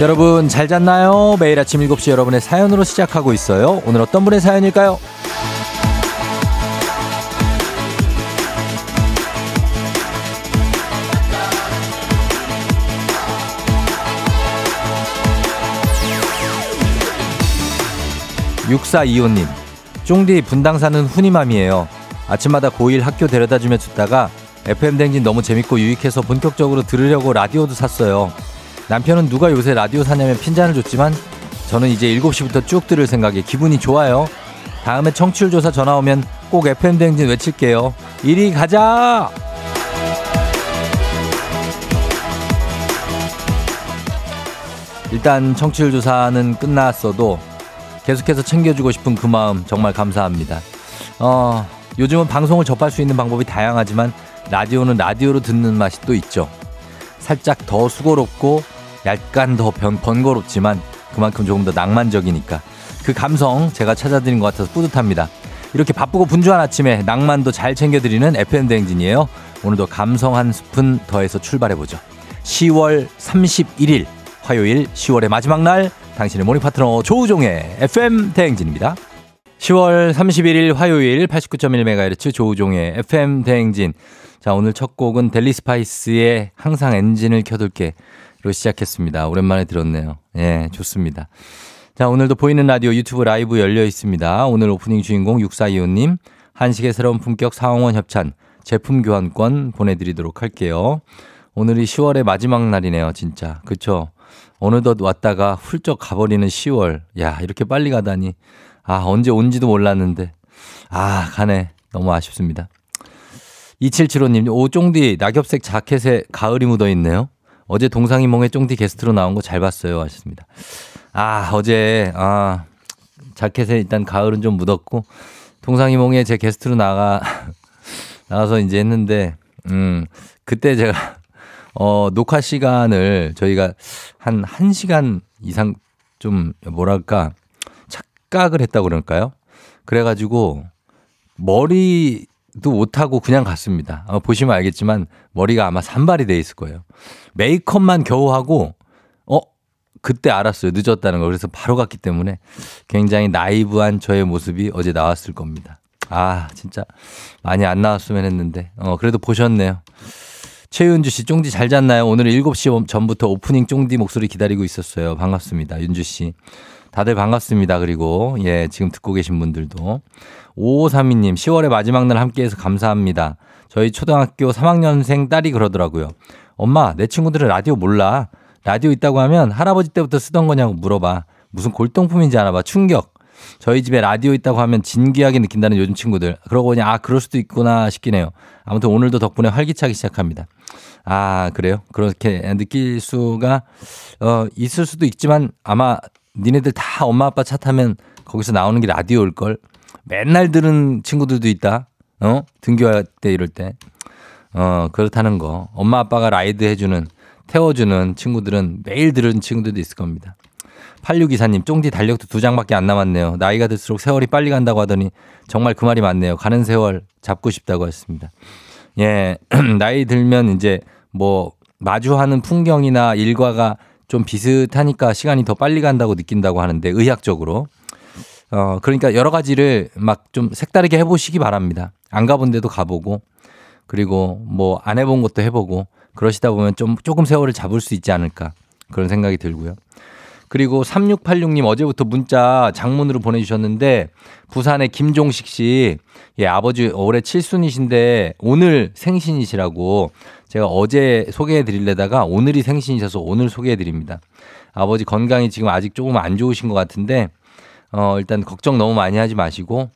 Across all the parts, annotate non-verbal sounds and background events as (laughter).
여러분 잘 잤나요? 매일 아침 7시 여러분의 사연으로 시작하고 있어요. 오늘 어떤 분의 사연일까요? 6425님, 쫑디 분당 사는 훈이맘이에요. 아침마다 고1 학교 데려다 주며 듣다가 FM 댕진 너무 재밌고 유익해서 본격적으로 들으려고 라디오도 샀어요. 남편은 누가 요새 라디오 사냐면 핀잔을 줬지만 저는 이제 7시부터 쭉 들을 생각에 기분이 좋아요. 다음에 청취율 조사 전화 오면 꼭 FM 댕진 외칠게요. 이리 가자! 일단 청취율 조사는 끝났어도 계속해서 챙겨주고 싶은 그 마음 정말 감사합니다. 어, 요즘은 방송을 접할 수 있는 방법이 다양하지만 라디오는 라디오로 듣는 맛이 또 있죠. 살짝 더 수고롭고 약간 더 변, 번거롭지만 그만큼 조금 더 낭만적이니까 그 감성 제가 찾아드린 것 같아서 뿌듯합니다. 이렇게 바쁘고 분주한 아침에 낭만도 잘 챙겨드리는 FM 대행진이에요. 오늘도 감성 한 스푼 더해서 출발해보죠. 10월 31일 화요일 10월의 마지막 날 당신의 morning 파트너 조우종의 FM 대행진입니다. 10월 31일 화요일 89.1MHz 조우종의 FM 대행진. 자, 오늘 첫 곡은 델리 스파이스의 항상 엔진을 켜둘게 로 시작했습니다. 오랜만에 들었네요. 예, 좋습니다. 자, 오늘도 보이는 라디오 유튜브 라이브 열려 있습니다. 오늘 오프닝 주인공 6425님, 한식의 새로운 품격 사홍원 협찬, 제품 교환권 보내드리도록 할게요. 오늘이 10월의 마지막 날이네요, 진짜. 그쵸? 어느덧 왔다가 훌쩍 가버리는 10월. 야, 이렇게 빨리 가다니. 아, 언제 온지도 몰랐는데. 아, 가네. 너무 아쉽습니다. 2775님, 오쫑디 낙엽색 자켓에 가을이 묻어 있네요. 어제 동상이몽의 쫑디 게스트로 나온 거 잘 봤어요. 하셨습니다. 아, 어제, 아, 자켓에 일단 가을은 좀 묻었고, 동상이몽에 제 게스트로 나가, (laughs) 나가서 이제 했는데, 음, 그때 제가, 어, 녹화 시간을 저희가 한 1시간 이상 좀, 뭐랄까, 착각을 했다고 그럴까요? 그래 가지고, 머리, 도 못하고 그냥 갔습니다. 어, 보시면 알겠지만 머리가 아마 산발이 돼 있을 거예요. 메이크업만 겨우 하고 어 그때 알았어요. 늦었다는 거. 그래서 바로 갔기 때문에 굉장히 나이브한 저의 모습이 어제 나왔을 겁니다. 아 진짜 많이 안 나왔으면 했는데 어 그래도 보셨네요. 최윤주 씨, 쫑디 잘 잤나요? 오늘 7시 전부터 오프닝 쫑디 목소리 기다리고 있었어요. 반갑습니다. 윤주 씨. 다들 반갑습니다. 그리고, 예, 지금 듣고 계신 분들도. 5532님, 10월의 마지막 날 함께해서 감사합니다. 저희 초등학교 3학년생 딸이 그러더라고요. 엄마, 내 친구들은 라디오 몰라. 라디오 있다고 하면 할아버지 때부터 쓰던 거냐고 물어봐. 무슨 골동품인지 아나 봐. 충격. 저희 집에 라디오 있다고 하면 진귀하게 느낀다는 요즘 친구들. 그러고 보니 아, 그럴 수도 있구나 싶긴 해요. 아무튼 오늘도 덕분에 활기차기 시작합니다. 아, 그래요? 그렇게 느낄 수가, 어, 있을 수도 있지만 아마 니네들 다 엄마 아빠 차 타면 거기서 나오는 게 라디오일 걸? 맨날 들은 친구들도 있다. 어? 등교할 때 이럴 때. 어, 그렇다는 거. 엄마 아빠가 라이드 해주는, 태워주는 친구들은 매일 들은 친구들도 있을 겁니다. 8624님, 쫑디 달력도 두 장밖에 안 남았네요. 나이가 들수록 세월이 빨리 간다고 하더니 정말 그 말이 맞네요. 가는 세월 잡고 싶다고 했습니다. 예, (clears throat) 나이 들면 이제 뭐 마주하는 풍경이나 일과가 좀 비슷하니까 시간이 더 빨리 간다고 느낀다고 하는데 의학적으로. 어, 그러니까 여러 가지를 막 좀 색다르게 해보시기 바랍니다. 안 가본 데도 가보고 그리고 뭐 안 해본 것도 해보고 그러시다 보면 좀 조금 세월을 잡을 수 있지 않을까 그런 생각이 들고요. 그리고 3686님 어제부터 문자 장문으로 보내주셨는데 부산의 김종식 씨, 예, 아버지 올해 칠순이신데 오늘 생신이시라고 제가 어제 소개해 드리려다가 오늘이 생신이셔서 오늘 소개해 드립니다. 아버지 건강이 지금 아직 조금 안 좋으신 것 같은데 어, 일단 걱정 너무 많이 하지 마시고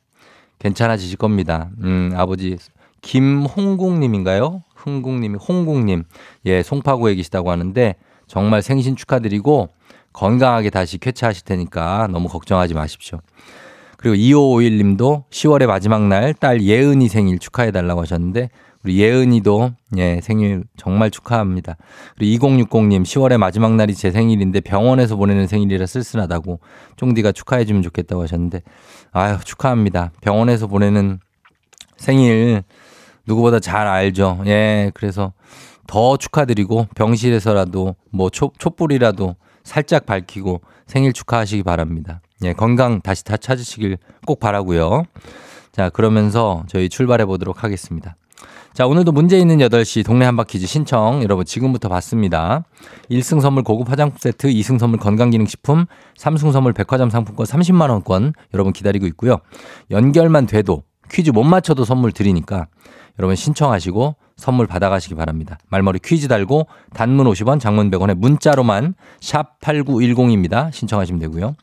괜찮아지실 겁니다. 음, 아버지 김홍국님인가요? 흥국님이 홍국님, 예, 송파구에 계시다고 하는데 정말 생신 축하드리고 건강하게 다시 쾌차하실 테니까 너무 걱정하지 마십시오. 그리고 2551님도 10월의 마지막 날 딸 예은이 생일 축하해 달라고 하셨는데 우리 예은이도 예, 생일 정말 축하합니다. 그리고 2060님 10월의 마지막 날이 제 생일인데 병원에서 보내는 생일이라 쓸쓸하다고 쫑디가 축하해 주면 좋겠다고 하셨는데 아유 축하합니다. 병원에서 보내는 생일 누구보다 잘 알죠. 예, 그래서 더 축하드리고 병실에서라도 뭐 촛, 촛불이라도 살짝 밝히고 생일 축하하시기 바랍니다. 예, 건강 다시 다 찾으시길 꼭 바라고요. 자, 그러면서 저희 출발해 보도록 하겠습니다. 자, 오늘도 문제 있는 8시 동네 한바퀴즈 신청 여러분 지금부터 받습니다. 1승 선물 고급 화장품 세트, 2승 선물 건강기능식품, 3승 선물 백화점 상품권 30만원권 여러분 기다리고 있고요. 연결만 돼도 퀴즈 못 맞춰도 선물 드리니까 여러분 신청하시고 선물 받아가시기 바랍니다. 말머리 퀴즈 달고 단문 50원, 장문 100원에 문자로만 샵 8910입니다. 신청하시면 되고요.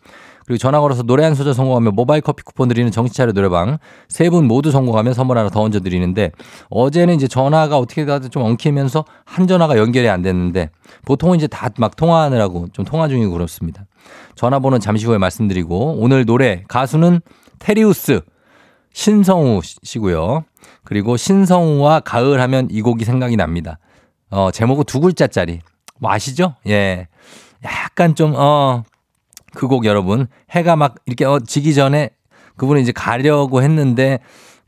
그리고 전화 걸어서 노래 한 소절 성공하면 모바일 커피 쿠폰 드리는 정치차려 노래방 세 분 모두 성공하면 선물 하나 더 얹어 드리는데 어제는 이제 전화가 어떻게 가든 좀 엉키면서 한 전화가 연결이 안 됐는데 보통은 이제 다 막 통화하느라고 좀 통화 중이고 그렇습니다. 전화번호는 잠시 후에 말씀드리고 오늘 노래 가수는 테리우스 신성우 씨고요. 그리고 신성우와 가을 하면 이 곡이 생각이 납니다. 어, 제목은 두 글자짜리. 뭐 아시죠? 예. 약간 좀, 어, 그 곡 여러분. 해가 막 이렇게 어, 지기 전에 그분이 이제 가려고 했는데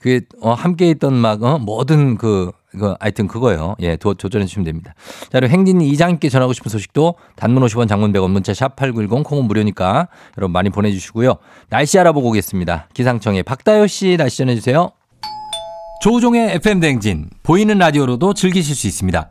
그, 어, 함께 있던 막, 어, 뭐든 그, 그, 하여튼 그거예요. 예, 도, 조절해 주시면 됩니다. 자, 그리고 행진 이장님께 전하고 싶은 소식도 단문 50원 장문 100원 문자 샵8910 콩은 무료니까 여러분 많이 보내주시고요. 날씨 알아보고 오겠습니다. 기상청에 박다효 씨 날씨 전해주세요. 조우종의 FM 대행진 보이는 라디오로도 즐기실 수 있습니다.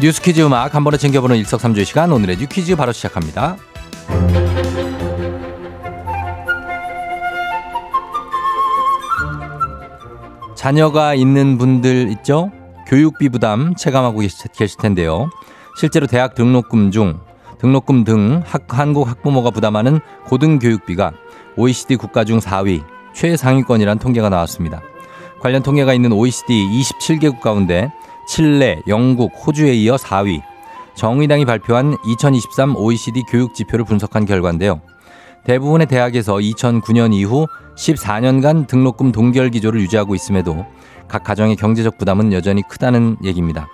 뉴스 퀴즈 음악 한 번에 챙겨보는 일석삼조의 시간 오늘의 New Quiz 바로 시작합니다. 자녀가 있는 분들 있죠? 교육비 부담 체감하고 계실 텐데요. 실제로 대학 등록금 중 등록금 등 학, 한국 학부모가 부담하는 고등교육비가 OECD 국가 중 4위 최상위권이란 통계가 나왔습니다. 관련 통계가 있는 OECD 27개국 가운데 칠레, 영국, 호주에 이어 4위. 정의당이 발표한 2023 OECD 교육 지표를 분석한 결과인데요. 대부분의 대학에서 2009년 이후 14년간 등록금 동결 기조를 유지하고 있음에도 각 가정의 경제적 부담은 여전히 크다는 얘기입니다.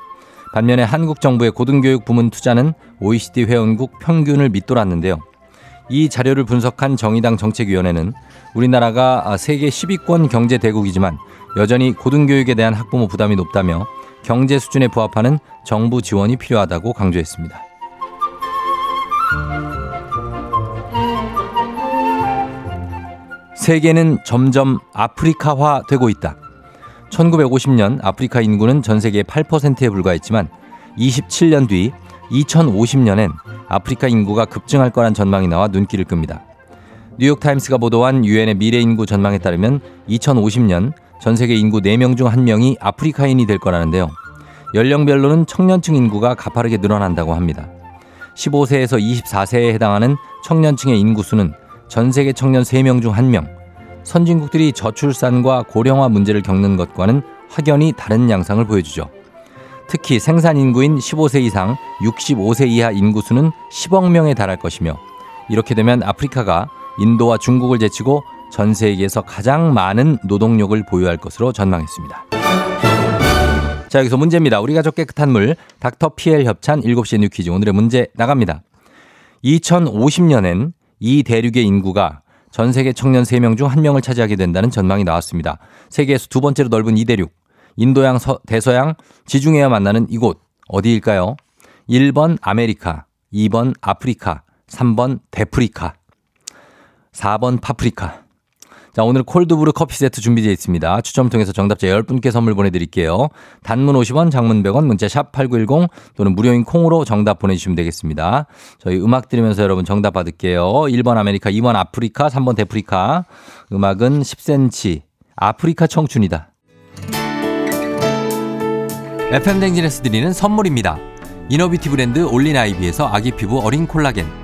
반면에 한국 정부의 고등교육 부문 투자는 OECD 회원국 평균을 밑돌았는데요. 이 자료를 분석한 정의당 정책위원회는 우리나라가 세계 10위권 경제 대국이지만 여전히 고등교육에 대한 학부모 부담이 높다며 경제 수준에 부합하는 정부 지원이 필요하다고 강조했습니다. 세계는 점점 아프리카화 되고 있다. 1950년 아프리카 인구는 전 세계의 8%에 불과했지만 27년 뒤 2050년엔 아프리카 인구가 급증할 거란 전망이 나와 눈길을 끕니다. 뉴욕타임스가 보도한 유엔의 미래 인구 전망에 따르면 2050년 전 세계 인구 4명 중 1명이 아프리카인이 될 거라는데요. 연령별로는 청년층 인구가 가파르게 늘어난다고 합니다. 15세에서 24세에 해당하는 청년층의 인구수는 전 세계 청년 3명 중 1명, 선진국들이 저출산과 고령화 문제를 겪는 것과는 확연히 다른 양상을 보여주죠. 특히 생산 인구인 15세 이상 65세 이하 인구수는 10억 명에 달할 것이며 이렇게 되면 아프리카가 인도와 중국을 제치고 전 세계에서 가장 많은 노동력을 보유할 것으로 전망했습니다. 자, 여기서 문제입니다. 우리 가족 깨끗한 물, 닥터 피엘 협찬 7시의 New Quiz. 오늘의 문제 나갑니다. 2050년엔 이 대륙의 인구가 전 세계 청년 3명 중 1명을 차지하게 된다는 전망이 나왔습니다. 세계에서 두 번째로 넓은 이 대륙, 인도양, 서, 대서양, 지중해와 만나는 이곳, 어디일까요? 1번 아메리카, 2번 아프리카, 3번 데프리카, 4번 파프리카. 자, 오늘 cold brew 커피 세트 준비되어 있습니다. 추첨 통해서 정답자 10분께 선물 보내드릴게요. 단문 50원, 장문 100원, 문자 샵 8910 또는 무료인 콩으로 정답 보내주시면 되겠습니다. 저희 음악 들으면서 여러분 정답 받을게요. 1번 아메리카, 2번 아프리카, 3번 데프리카. 음악은 10cm. 아프리카 청춘이다. FM대행진에서 드리는 선물입니다. inner beauty 브랜드 올린 아이비에서 아기 피부 어린 콜라겐.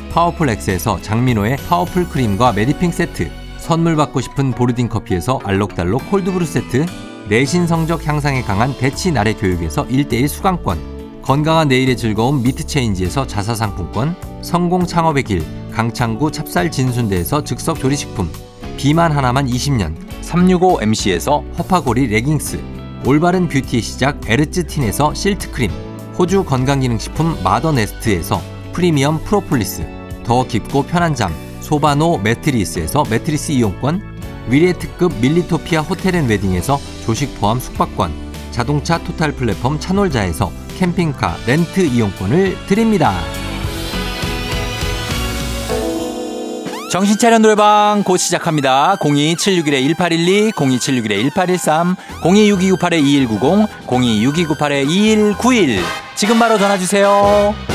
파워풀 엑스에서 장민호의 파워풀 크림과 메디핑 세트, 선물 받고 싶은 보르딘 커피에서 알록달록 cold brew 세트, 내신 성적 향상에 강한 대치 나래 교육에서 1대1 수강권, 건강한 내일의 즐거움 미트체인지에서 자사상품권, 성공 창업의 길 강창구 찹쌀 진순대에서 즉석 조리식품, 비만 하나만 20년 365MC에서 허파고리 레깅스, 올바른 beauty의 시작 에르츠틴에서 실트크림, 호주 건강기능식품 마더네스트에서 프리미엄 프로폴리스, 더 깊고 편한 잠 소바노 매트리스에서 매트리스 이용권, 위례 특급 밀리토피아 호텔앤웨딩에서 조식 포함 숙박권, 자동차 total 플랫폼 차놀자에서 캠핑카 렌트 이용권을 드립니다. 정신차려 노래방 곧 시작합니다. 02761-1812, 02761-1813, 026298-2190, 026298-2191. 지금 바로 전화주세요.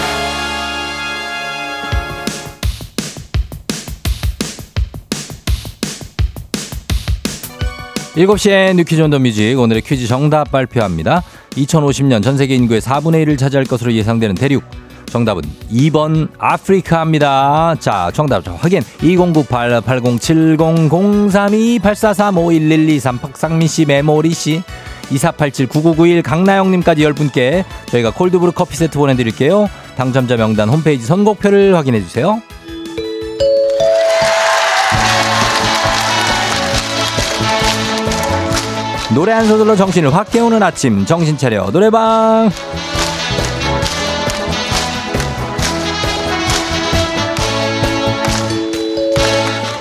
7시에 New Quiz on the Music 오늘의 퀴즈 정답 발표합니다. 2050년 전 세계 인구의 4분의 1을 차지할 것으로 예상되는 대륙. 정답은 2번 아프리카입니다. 자, 정답 확인. 2098 8070 032 843 5112 박상민 씨, 메모리 씨. 2487 9991 강나영님까지 10분께 저희가 cold brew 커피 세트 보내드릴게요. 당첨자 명단 홈페이지 선곡표를 확인해주세요. 노래 한 소절로 정신을 확 깨우는 아침 정신 차려 노래방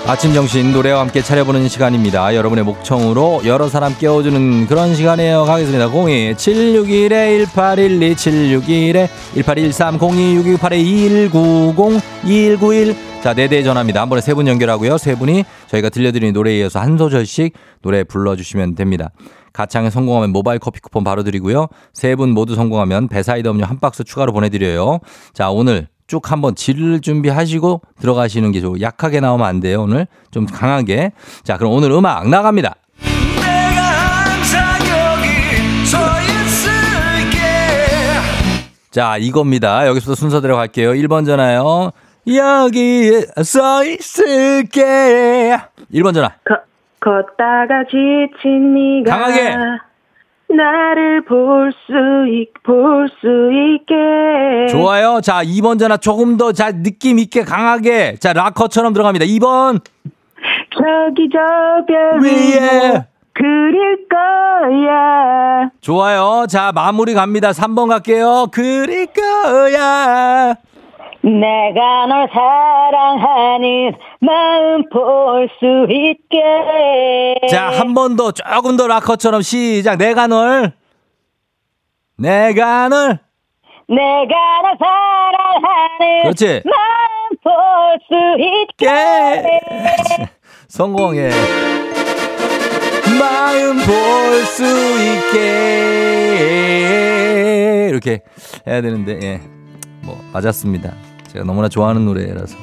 아침 정신 노래와 함께 차려보는 시간입니다. 여러분의 목청으로 여러 사람 깨워주는 그런 시간이에요. 가겠습니다. 02 761에 1812 761에 1813 02 6 2 8 2190 2191 자, 네 대 전화입니다. 한 번에 세 분 연결하고요. 세 분이 저희가 들려드리는 노래에 이어서 한 소절씩 노래 불러주시면 됩니다. 가창에 성공하면 모바일 커피 쿠폰 바로 드리고요. 세 분 모두 성공하면 배사이드 음료 한 박스 추가로 보내드려요. 자, 오늘 쭉 한번 지를 준비하시고 들어가시는 게 좋고 약하게 나오면 안 돼요. 오늘 좀 강하게. 자, 그럼 오늘 음악 나갑니다. 자, 이겁니다. 여기서부터 순서대로 갈게요. 1번 전화요. 여기에 서 있을게. 1번 전화. 거, 걷다가 지친 네가 강하게. 나를 볼 수 있, 볼 수 있게. 좋아요. 자, 2번 전화 조금 더 자, 느낌 있게 강하게. 자, 락커처럼 들어갑니다. 2번. 저기 저별 위에 그릴 거야. 좋아요. 자, 마무리 갑니다. 3번 갈게요. 그릴 거야. 내가 널 사랑하는 마음 볼 수 있게. 자, 한 번 더 조금 더 락커처럼 시작. 내가 널 내가 널 내가 널 사랑하는 그렇지. 마음 볼 수 있게. 깨 (laughs) 성공해. 마음 볼 수 있게 이렇게 해야 되는데 예. 뭐 맞았습니다. 제가 너무나 좋아하는 노래라서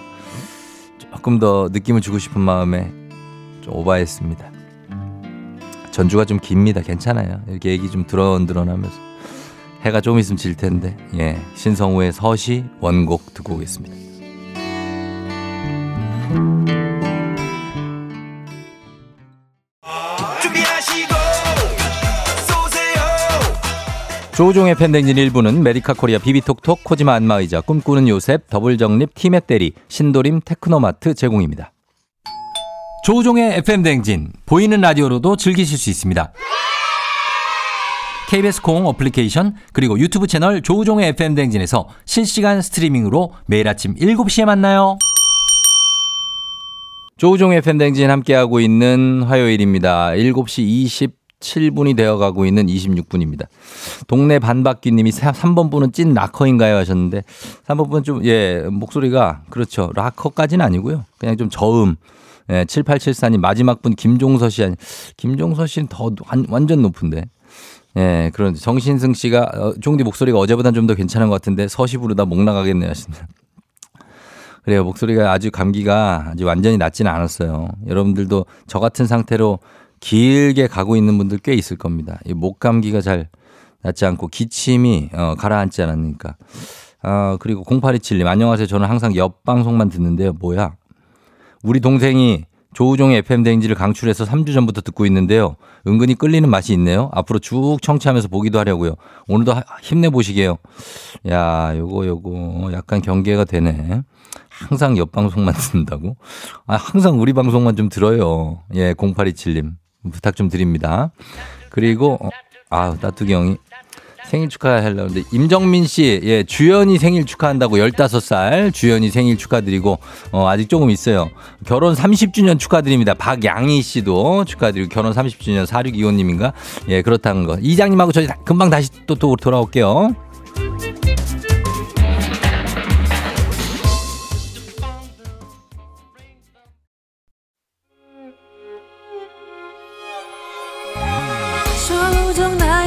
조금 더 느낌을 주고 싶은 마음에 좀 오바했습니다. 전주가 좀 깁니다. 괜찮아요. 이렇게 얘기 좀 드러드러나면서 해가 좀 있으면 질 텐데 예 신성우의 서시 원곡 듣고 오겠습니다. 조우종의 FM댕진 일부는 메디카 코리아 비비톡톡 코지마 안마의자 꿈꾸는 요셉 더블정립 티맵 대리 신도림 테크노마트 제공입니다. 조우종의 FM댕진 보이는 라디오로도 즐기실 수 있습니다. KBS 콩 어플리케이션 그리고 유튜브 채널 조우종의 FM댕진에서 실시간 스트리밍으로 매일 아침 7시에 만나요. 조우종 FM 댕진 함께하고 있는 화요일입니다. 7시 27분이 되어가고 있는 26분입니다. 동네 반박귀님이 3번 분은 찐 락커인가요 하셨는데 3번 분은 좀, 예, 목소리가 그렇죠. 락커까지는 아니고요. 그냥 좀 저음. 예, 7874님 마지막 분 김종서 씨 아니, 김종서 씨는 더 완, 완전 높은데. 예, 그런 정신승 씨가 어, 종디 목소리가 어제보단 좀 더 괜찮은 것 같은데 서시 부르다 목 나가겠네요 하신다. 그래요. 목소리가 아주 감기가 아주 완전히 낫지는 않았어요. 여러분들도 저 같은 상태로 길게 가고 있는 분들 꽤 있을 겁니다. 이목 감기가 잘 낫지 않고 기침이 어, 가라앉지 않으니까. 아, 그리고 0827님 안녕하세요. 저는 항상 옆 방송만 듣는데요. 뭐야? 우리 동생이 조우종의 FM 대행지를 강출해서 3주 전부터 듣고 있는데요. 은근히 끌리는 맛이 있네요. 앞으로 쭉 청취하면서 보기도 하려고요. 오늘도 힘내보시게요. 야, 요거, 요거, 약간 경계가 되네. 항상 옆 방송만 (laughs) 듣는다고? 아, 항상 우리 방송만 좀 들어요. 예, 0827님. 부탁 좀 드립니다. 그리고, 어, 아, 따뚜기 형이 생일 축하하려는데 임정민 씨, 예, 주연이 생일 축하한다고 15살 주연이 생일 축하드리고 어, 아직 조금 있어요. 결혼 30주년 축하드립니다. 박양희 씨도 축하드리고 결혼 30주년 4625님인가? 예, 그렇다는 거. 이장님하고 저희 금방 다시 또, 또 돌아올게요.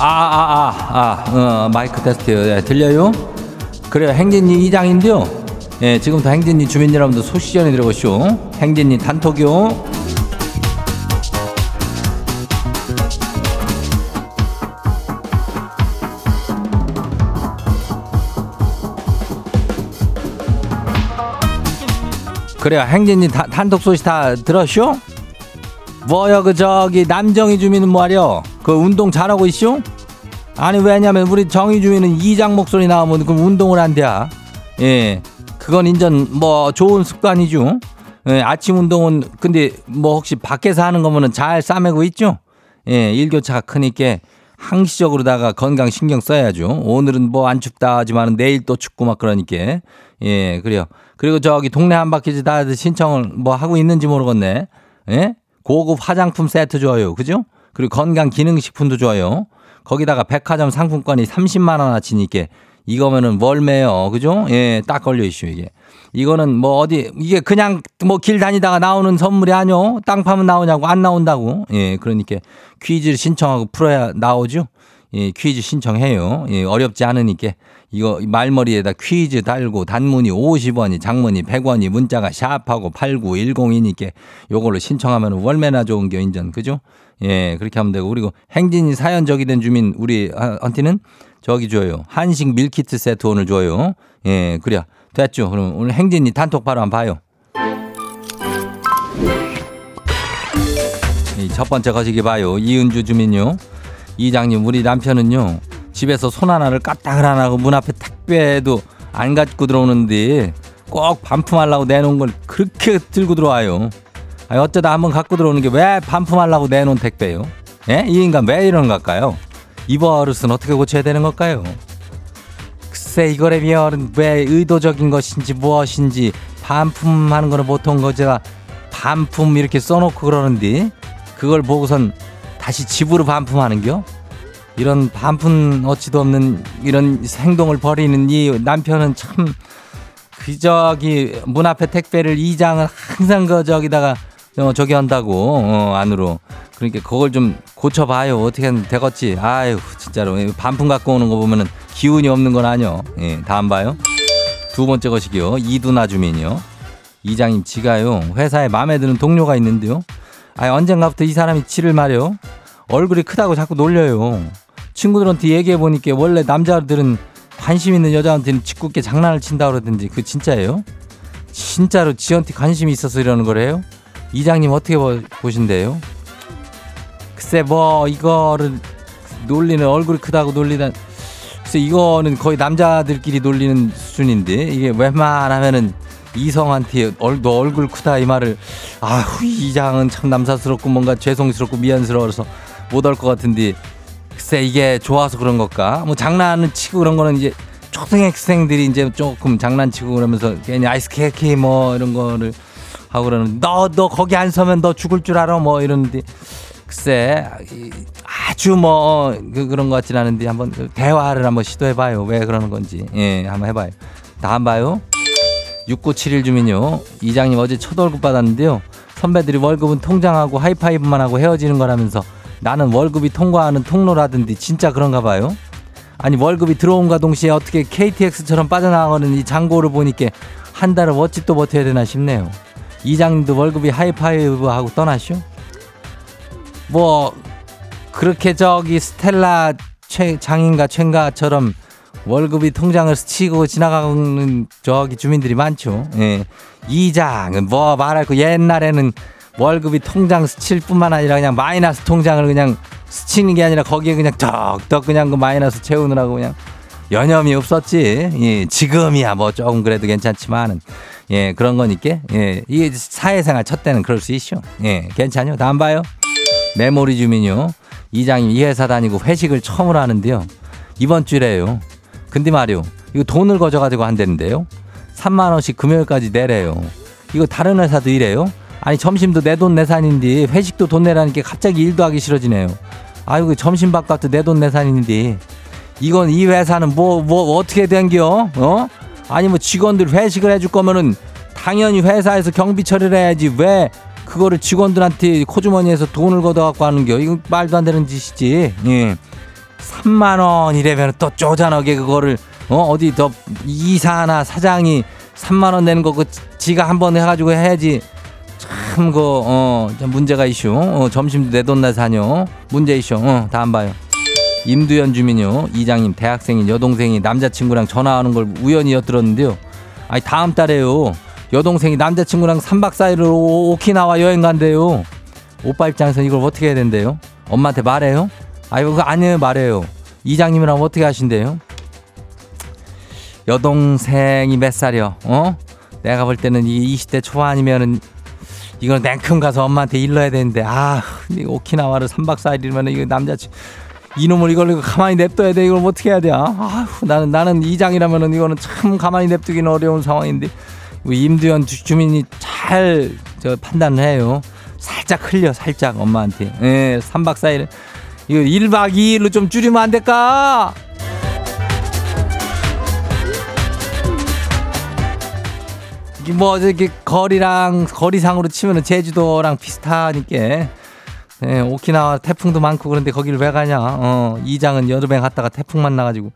아, 아, 아, 아, 어, 마이크 테스트. 예, 들려요? 그래요. 행진이 이장인데요. 예, 지금부터 행진이 주민 여러분들 소식 전해 들어보시오. 행진이 단톡요. 그래요. 행진이 다, 단톡 소식 다 들었쇼? 뭐야 그 저기 남정희 주민은 뭐하려? 그 운동 잘하고 있쇼? 아니 왜냐면 우리 정희 주민은 이장 목소리 나오면 그 운동을 한대야. 예, 그건 인전 뭐 좋은 습관이죠. 예, 아침 운동은 근데 뭐 혹시 밖에서 하는 거면은 잘 싸매고 있죠? 예, 일교차가 크니까 항시적으로다가 건강 신경 써야죠. 오늘은 뭐 안 춥다 하지만 내일 또 춥고 막 그러니까 예, 그래요. 그리고 저기 동네 한 바퀴지 다 신청을 뭐 하고 있는지 모르겠네. 예? 고급 화장품 세트 줘요. 그죠? 그리고 건강 기능식품도 줘요. 거기다가 백화점 상품권이 30만 원어치니까 이거면은 월매요. 그죠? 예, 딱 걸려 있슈 이게. 이거는 뭐 어디 이게 그냥 뭐 길 다니다가 나오는 선물이 아니요. 땅 파면 나오냐고 안 나온다고. 예, 그러니까 퀴즈를 신청하고 풀어야 나오죠. 예, 퀴즈 신청해요. 예, 어렵지 않으니까 이거 말머리에다 퀴즈 달고 단문이 50원이 장문이 100원이 문자가 샵하고 8910이니까 요걸로 신청하면 월매나 좋은 게 인전 그죠? 예, 그렇게 하면 되고 그리고 행진이 사연 적이 된 주민 우리 한테는 저기 줘요. 한식 밀키트 세트 오늘 줘요. 예, 그래. 됐죠. 그럼 오늘 행진이 단톡 바로 한번 봐요. 이첫 번째 거시기 봐요. 이은주 주민요. 이장님, 우리 남편은요. 집에서 손 하나를 까딱을 안 하고 문 앞에 택배도 안 갖고 들어오는데 꼭 반품하려고 내놓은 걸 그렇게 들고 들어와요. 아니, 어쩌다 한번 갖고 들어오는 게 왜 반품하려고 내놓은 택배요? 예? 이 인간 왜 이런 걸까요? 이 버릇은 어떻게 고쳐야 되는 걸까요? 글쎄 이거라면 왜 의도적인 것인지 무엇인지 반품하는 거는 보통 거제가 반품 이렇게 써놓고 그러는데 그걸 보고선 다시 집으로 반품하는겨? 이런 반품 어치도 없는 이런 행동을 벌이는 이 남편은 참 그 저기 문 앞에 택배를 이 장을 항상 그 저기다가 어, 저기 한다고 어, 안으로. 그러니까 그걸 좀 고쳐봐요. 어떻게 되겠지? 아유 진짜로. 반품 갖고 오는 거 보면은 기운이 없는 건 아니요. 예, 다음 봐요. 두 번째 것이기요. 이두나 주민이요. 이장님 지가요. 회사에 마음에 드는 동료가 있는데요 아 언젠가부터 이 사람이 지를 말이요 얼굴이 크다고 자꾸 놀려요 친구들한테 얘기해 보니까 원래 남자들은 관심 있는 여자한테는 짓궂게 장난을 친다 그러던지 그 진짜예요? 진짜로 지한테 관심이 있어서 이러는 거래요? 이장님 어떻게 보, 보신대요? 글쎄 뭐 이거를 놀리는 얼굴이 크다고 놀리는 글쎄 이거는 거의 남자들끼리 놀리는 수준인데 이게 웬만하면은 이성한테 얼, 너 얼굴 크다 이 말을. 아후 이장은 참 남사스럽고 뭔가 죄송스럽고 미안스러워서 못 할 것 같은데. 글쎄 이게 좋아서 그런 걸까? 뭐 장난을 치고 그런 거는 이제 초등학생들이 이제 조금 장난치고 그러면서 괜히 아이스 케이크 뭐 이런 거를 하고 그러는. 너너 거기 안 서면 너 죽을 줄 알아? 뭐 이러는데. 글쎄 이- 아주 뭐 그, 그런 것 같진 않은데 한번 그 대화를 한번 시도해봐요. 왜 그러는 건지. 예 한번 해봐요. 다음 봐요 6971 주민요. 이장님 어제 첫 월급 받았는데요. 선배들이 월급은 통장하고 하이파이브만 하고 헤어지는 거라면서 나는 월급이 통과하는 통로라던데 진짜 그런가 봐요. 아니 월급이 들어온과 동시에 어떻게 KTX처럼 빠져나가는 이 장고를 보니까 한 달을 또 버텨야 되나 싶네요. 이장님도 월급이 하이파이브 하고 떠나쇼? 뭐 그렇게 저기 스텔라 최, 장인가 최인가처럼 월급이 통장을 스치고 지나가는 저기 주민들이 많죠. 예. 이장은 뭐 말할 거 옛날에는 월급이 통장 스칠 뿐만 아니라 그냥 마이너스 통장을 그냥 스치는 게 아니라 거기에 그냥 덕덕 그냥 그 마이너스 채우느라고 그냥 여념이 없었지. 예, 지금이야 뭐 조금 그래도 괜찮지만은 예, 그런 거니까 예, 이게 사회생활 첫 때는 그럴 수 있죠. 예, 괜찮요. 다음 봐요. 메모리 주민요. 이장님 이 회사 다니고 회식을 처음으로 하는데요. 이번 주래요. 근데 말이요. 이거 돈을 거져가지고 한다는데요. 3만 원씩 금요일까지 내래요. 이거 다른 회사도 이래요? 아니 점심도 내 돈 내산인데 회식도 돈 내라니까 갑자기 일도 하기 싫어지네요. 아이고 점심 밥값도 내 돈 내산인데 이건 이 회사는 뭐 뭐 어떻게 된겨? 어? 아니 뭐 직원들 회식을 해줄 거면은 당연히 회사에서 경비 처리를 해야지 왜 그거를 직원들한테 코주머니에서 돈을 걷어갖고 하는겨? 이거 말도 안 되는 짓이지. 예. 3만 원이래면 또 쪼잔하게 그거를 어 어디 더 이사나 사장이 3만 원 내는 거그 지가 한 번 해가지고 해야지. 참 그어 문제가 이슈. 어, 점심도 내돈 내사뇨 문제 이슈. 어 다음 봐요. 임두현 주민요. 이장님 대학생인 여동생이 남자친구랑 전화하는 걸 우연히 엿들었는데요. 아니 다음 달에요. 여동생이 남자친구랑 3박 4일을 오- 오키나와 여행 간대요. 오빠 입장에서 이걸 어떻게 해야 된대요? 엄마한테 말해요 아이고 그거 아니에요 말해요. 이장님이랑 어떻게 하신대요? 여동생이 몇 살이요? 어? 내가 볼 때는 이 20대 초반이면은 이건 냉큼 가서 엄마한테 일러야 되는데. 아 오키나와를 3박 4일이면 이거 남자친 이놈을 이걸 가만히 냅둬야 돼. 이걸 어떻게 해야 돼? 아 나는 나는 이장이라면은 이거는 참 가만히 냅두기는 어려운 상황인데. 우리 임두현 주- 주민이 잘 저 판단을 해요. 살짝 흘려 살짝 엄마한테. 예 3박 4일 이거 1박 2일로 좀 줄이면 안 될까 뭐 이렇게 거리랑 거리상으로 치면은 제주도랑 비슷하니까 예, 오키나와 태풍도 많고 그런데 거기를 왜 가냐? 어, 이장은 여름에 갔다가 태풍 만나가지고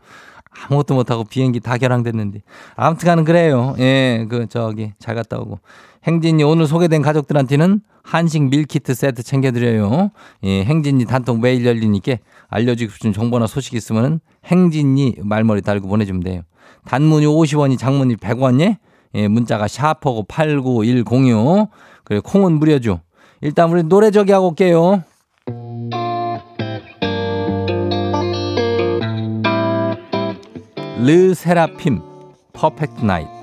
아무것도 못하고 비행기 다 결항됐는데 아무튼간은 그래요. 예, 그 저기 잘 갔다 오고 행진이 오늘 소개된 가족들한테는 한식 밀키트 세트 챙겨드려요. 예, 행진이 단통 매일 열리니까 알려주고 싶은 정보나 소식 있으면은 행진이 말머리 달고 보내주면 돼요. 단문이 50원이 장문이 100원이 예, 문자가 샤퍼고 89106 그래 콩은 무료죠. 일단 우리 노래 저기 하고 올게요. 르세라핌 Perfect Night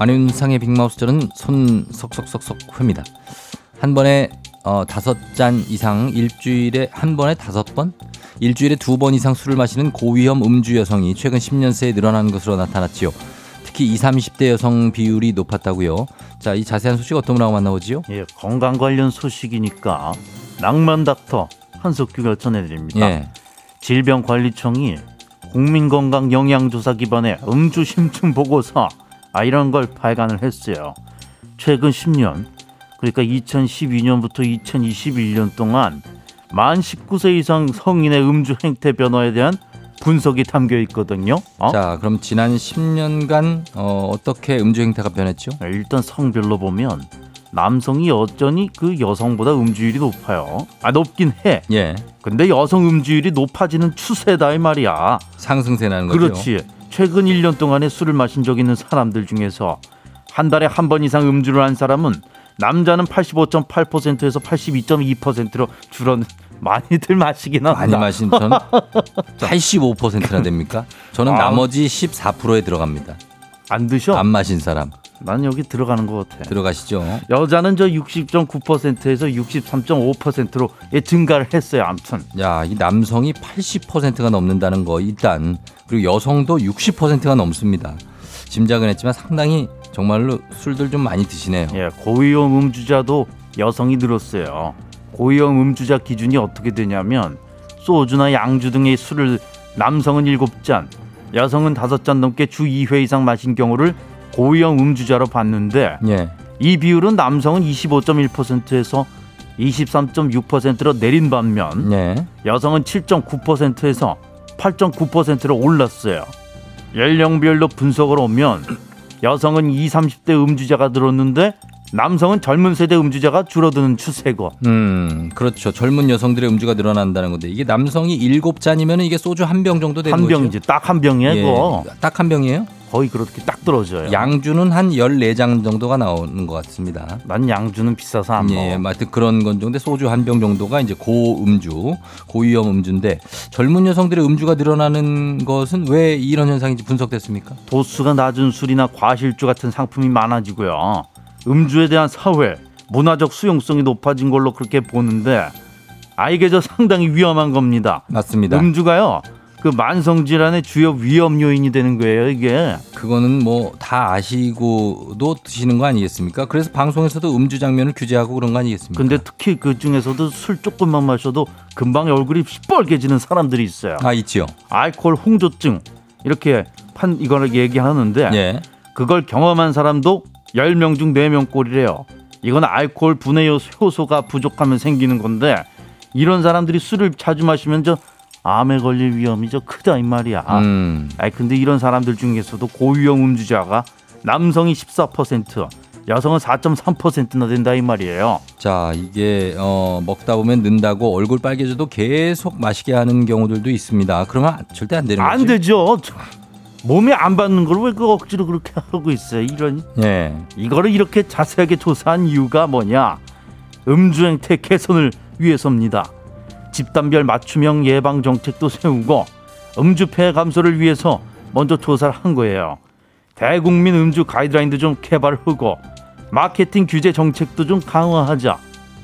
안윤상의 빅마우스절은 손 석석석석 회입니다. 한 번에 어, 다섯 잔 이상 일주일에 한 번에 다섯 번? 일주일에 두 번 이상 술을 마시는 고위험 음주 여성이 최근 10년 새에 늘어나는 것으로 나타났지요. 특히 20, 30대 여성 비율이 높았다고요. 자, 이 자세한 소식 어떤 분하고 만나보지요? 예, 건강 관련 소식이니까 낭만 닥터 한석규가 전해드립니다. 예. 질병관리청이 국민건강 영양조사 기반의 음주 심층 보고서 아 이런 걸 발간을 했어요. 최근 10년 그러니까 2012년부터 2021년 동안 만 19세 이상 성인의 음주 행태 변화에 대한 분석이 담겨 있거든요. 어? 자, 그럼 지난 10년간 어, 어떻게 음주 행태가 변했죠? 일단 성별로 보면 남성이 여전히 그 여성보다 음주율이 높아요. 아 높긴 해. 예. 근데 여성 음주율이 높아지는 추세다 이 말이야. 상승세라는 거죠. 그렇지. 최근 1년 동안에 술을 마신 적 있는 사람들 중에서 한 달에 한 번 이상 음주를 한 사람은 남자는 85.8%에서 82.2%로 줄었는 많이들 마시긴 한다. 많이 마신 저는 85%나 (laughs) 됩니까? 저는 아. 나머지 14%에 들어갑니다. 안 드셔? 안 마신 사람 난 여기 들어가는 것 같아. 들어가시죠. 여자는 저 60.9%에서 63.5%로 예, 증가를 했어요. 아무튼 야, 이 남성이 80%가 넘는다는 거 일단 그리고 여성도 60%가 넘습니다. 짐작은 했지만 상당히 정말로 술들 좀 많이 드시네요. 예, 고위험 음주자도 여성이 늘었어요. 고위험 음주자 기준이 어떻게 되냐면 소주나 양주 등의 술을 남성은 7잔, 여성은 5잔 넘게 주 2회 이상 마신 경우를 고위험 음주자로 봤는데 예. 이 비율은 남성은 25.1%에서 23.6%로 내린 반면 예. 여성은 7.9%에서 8.9%로 올랐어요. 연령별로 분석을 오면 여성은 20, 30대 음주자가 늘었는데 남성은 젊은 세대 음주자가 줄어드는 추세고 음, 그렇죠. 젊은 여성들의 음주가 늘어난다는 건데 이게 남성이 7잔이면 이게 소주 한 병 정도 되는 한 거죠. 병이지 딱 한 병이야 이거 딱한 병이에요? 거의 그렇게 딱 떨어져요. 양주는 한 14장 정도가 나오는 것 같습니다. 난 양주는 비싸서 안 먹어. 예, 하여튼 그런 건 정도 소주 한 병 정도가 이제 고음주, 고위험 음주인데 젊은 여성들의 음주가 늘어나는 것은 왜 이런 현상인지 분석됐습니까? 도수가 낮은 술이나 과실주 같은 상품이 많아지고요. 음주에 대한 사회, 문화적 수용성이 높아진 걸로 그렇게 보는데 아 이게 저 상당히 위험한 겁니다. 맞습니다. 음주가요. 그 만성 질환의 주요 위험 요인이 되는 거예요, 이게. 그거는 뭐 다 아시고도 드시는 거 아니겠습니까? 그래서 방송에서도 음주 장면을 규제하고 그런 거 아니겠습니까? 근데 특히 그 중에서도 술 조금만 마셔도 금방 얼굴이 시뻘개지는 사람들이 있어요. 아 있지요. 알코올 홍조증 이렇게 판 이거를 얘기하는데 예. 그걸 경험한 사람도 10명 중 4명 꼴이래요. 이건 알코올 분해 효소가 부족하면 생기는 건데 이런 사람들이 술을 자주 마시면 저 암에 걸릴 위험이 저 크다 이 말이야. 음. 아이 근데 이런 사람들 중에서도 고위험 음주자가 남성이 14%, 여성은 4.3%나 된다 이 말이에요. 자 이게 어, 먹다 보면 는다고 얼굴 빨개져도 계속 마시게 하는 경우들도 있습니다. 그러면 절대 안 되는 안 거죠. 되죠. 저- 몸에 안 받는 걸 왜 그 억지로 그렇게 하고 있어요? 이런 예. 이거를 이렇게 자세하게 조사한 이유가 뭐냐? 음주 행태 개선을 위해서입니다. 집단별 맞춤형 예방 정책도 세우고 음주 폐해 감소를 위해서 먼저 조사를 한 거예요. 대국민 음주 가이드라인도 좀 개발하고 마케팅 규제 정책도 좀 강화하자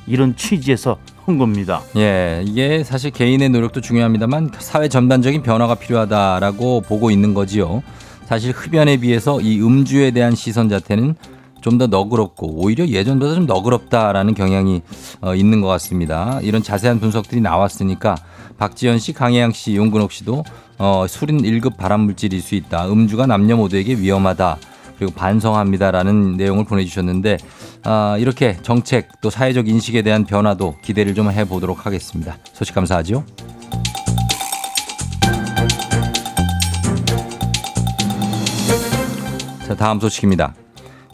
이런 취지에서 한 겁니다. 예, 이게 사실 개인의 노력도 중요합니다만 사회 전반적인 변화가 필요하다라고 보고 있는 거지요. 사실 흡연에 비해서 이 음주에 대한 시선 자체는 좀 더 너그럽고 오히려 예전보다 좀 너그럽다라는 경향이 어, 있는 것 같습니다. 이런 자세한 분석들이 나왔으니까 박지현 씨, 강혜양 씨, 용근옥 씨도 어, 술인 1급 발암물질일 수 있다. 음주가 남녀 모두에게 위험하다. 그리고 반성합니다라는 내용을 보내주셨는데 아, 이렇게 정책 또 사회적 인식에 대한 변화도 기대를 좀 해보도록 하겠습니다. 소식 감사하죠. 자 다음 소식입니다.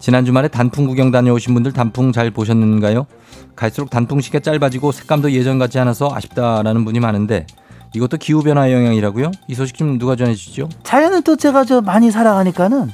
지난 주말에 단풍 구경 다녀오신 분들 단풍 잘 보셨는가요? 갈수록 단풍 시기가 짧아지고 색감도 예전 같지 않아서 아쉽다라는 분이 많은데 이것도 기후 변화 영향이라고요? 이 소식 좀 누가 전해 주시죠? 자연은 또 제가 저 많이 사랑하니까는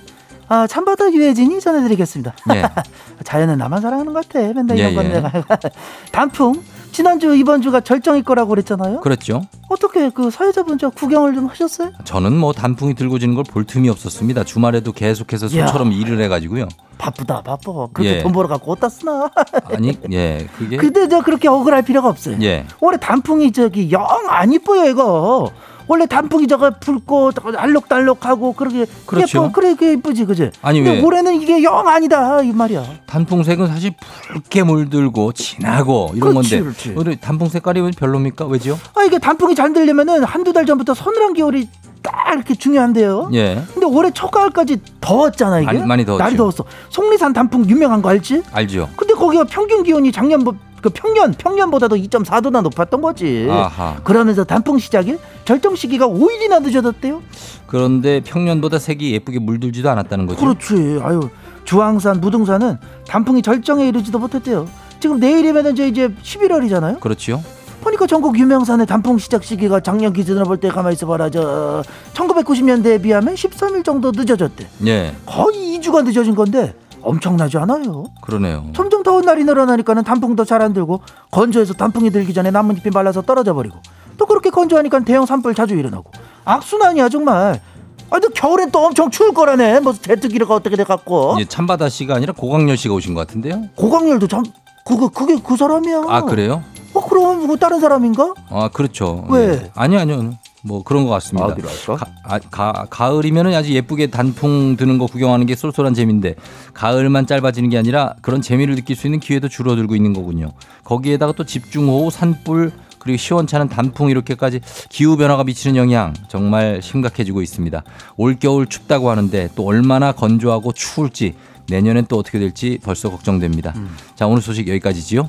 아 참바다 유해진이 전해드리겠습니다. 네. (laughs) 자연은 나만 사랑하는 것 같아. 맨날 예, 이런 건 예. 내가 (laughs) 단풍 지난주 이번 주가 절정일 거라고 그랬잖아요. 그렇죠. 어떻게 그 사회자분 저 구경을 좀 하셨어요? 저는 뭐 단풍이 들고 지는 걸 볼 틈이 없었습니다. 주말에도 계속해서 야. 소처럼 일을 해가지고요. 바쁘다 바빠. 그렇게 예. 돈 벌어 갖고 어디다 쓰나? (laughs) 아니, 예, 그게 근데 저 그렇게 억울할 필요가 없어요. 예, 올해 단풍이 저기 영 안 이뻐요 이거. 원래 단풍이 저거 붉고 알록달록하고 그렇게 그렇죠. 예뻐 그래 그 예쁘지 그지? 아니, 근데 왜? 올해는 이게 영 아니다 이 말이야. 단풍색은 사실 붉게 물들고 진하고 이런 그렇지, 건데 그렇지. 오늘 단풍 색깔이 왜 별로입니까? 왜죠? 아 이게 단풍이 잘 들려면은 한두 달 전부터 서늘한 겨울이 딱 이렇게 중요한데요. 예. 근데 올해 초가을까지 더웠잖아 이게. 많이- 많이 더웠죠. 날이 더웠어. 속리산 단풍 유명한 거 알지? 알죠. 근데 거기가 평균 기온이 작년 그 평년 평년보다도 2.4도나 높았던 거지. 아하. 그러면서 단풍 시작이 결정 시기가 5일이나 늦어졌대요. 그런데 평년보다 색이 예쁘게 물들지도 않았다는 거죠. 그렇지. 아유 주황산, 무등산은 단풍이 절정에 이르지도 못했대요. 지금 내일이면 이제 이제 11월이잖아요. 그렇지요. 보니까 전국 유명산의 단풍 시작 시기가 작년 기준으로 볼 때 가만히 있어봐라 저 1990년대에 비하면 13일 정도 늦어졌대. 예. 거의 2주가 늦어진 건데 엄청나지 않아요. 그러네요. 점점 더운 날이 늘어나니까는 단풍도 잘 안 들고 건조해서 단풍이 들기 전에 나뭇잎이 말라서 떨어져 버리고 또 그렇게 건조하니까 대형 산불 자주 일어나고 악순환이야 정말. 아, 또 겨울엔 또 엄청 추울 거라네. 뭐 제트기가 어떻게 돼 갖고 이제 참바다 씨가 아니라 고강렬 씨가 오신 것 같은데요. 고강렬도 참 그거 그게 그 사람이야. 아 그래요? 어 그럼 뭐 다른 사람인가? 아 그렇죠. 왜? 네. 아니요 아니요. 뭐 그런 것 같습니다. 어디랄까? 가, 아, 가, 가 을이면은 아주 예쁘게 단풍 드는 거 구경하는 게 쏠쏠한 재미인데 가을만 짧아지는 게 아니라 그런 재미를 느낄 수 있는 기회도 줄어들고 있는 거군요. 거기에다가 또 집중호우, 산불 그리고 시원찮은 단풍 이렇게까지 기후 변화가 미치는 영향 정말 심각해지고 있습니다. 올겨울 춥다고 하는데 또 얼마나 건조하고 추울지 내년엔 또 어떻게 될지 벌써 걱정됩니다. 자 오늘 소식 여기까지지요.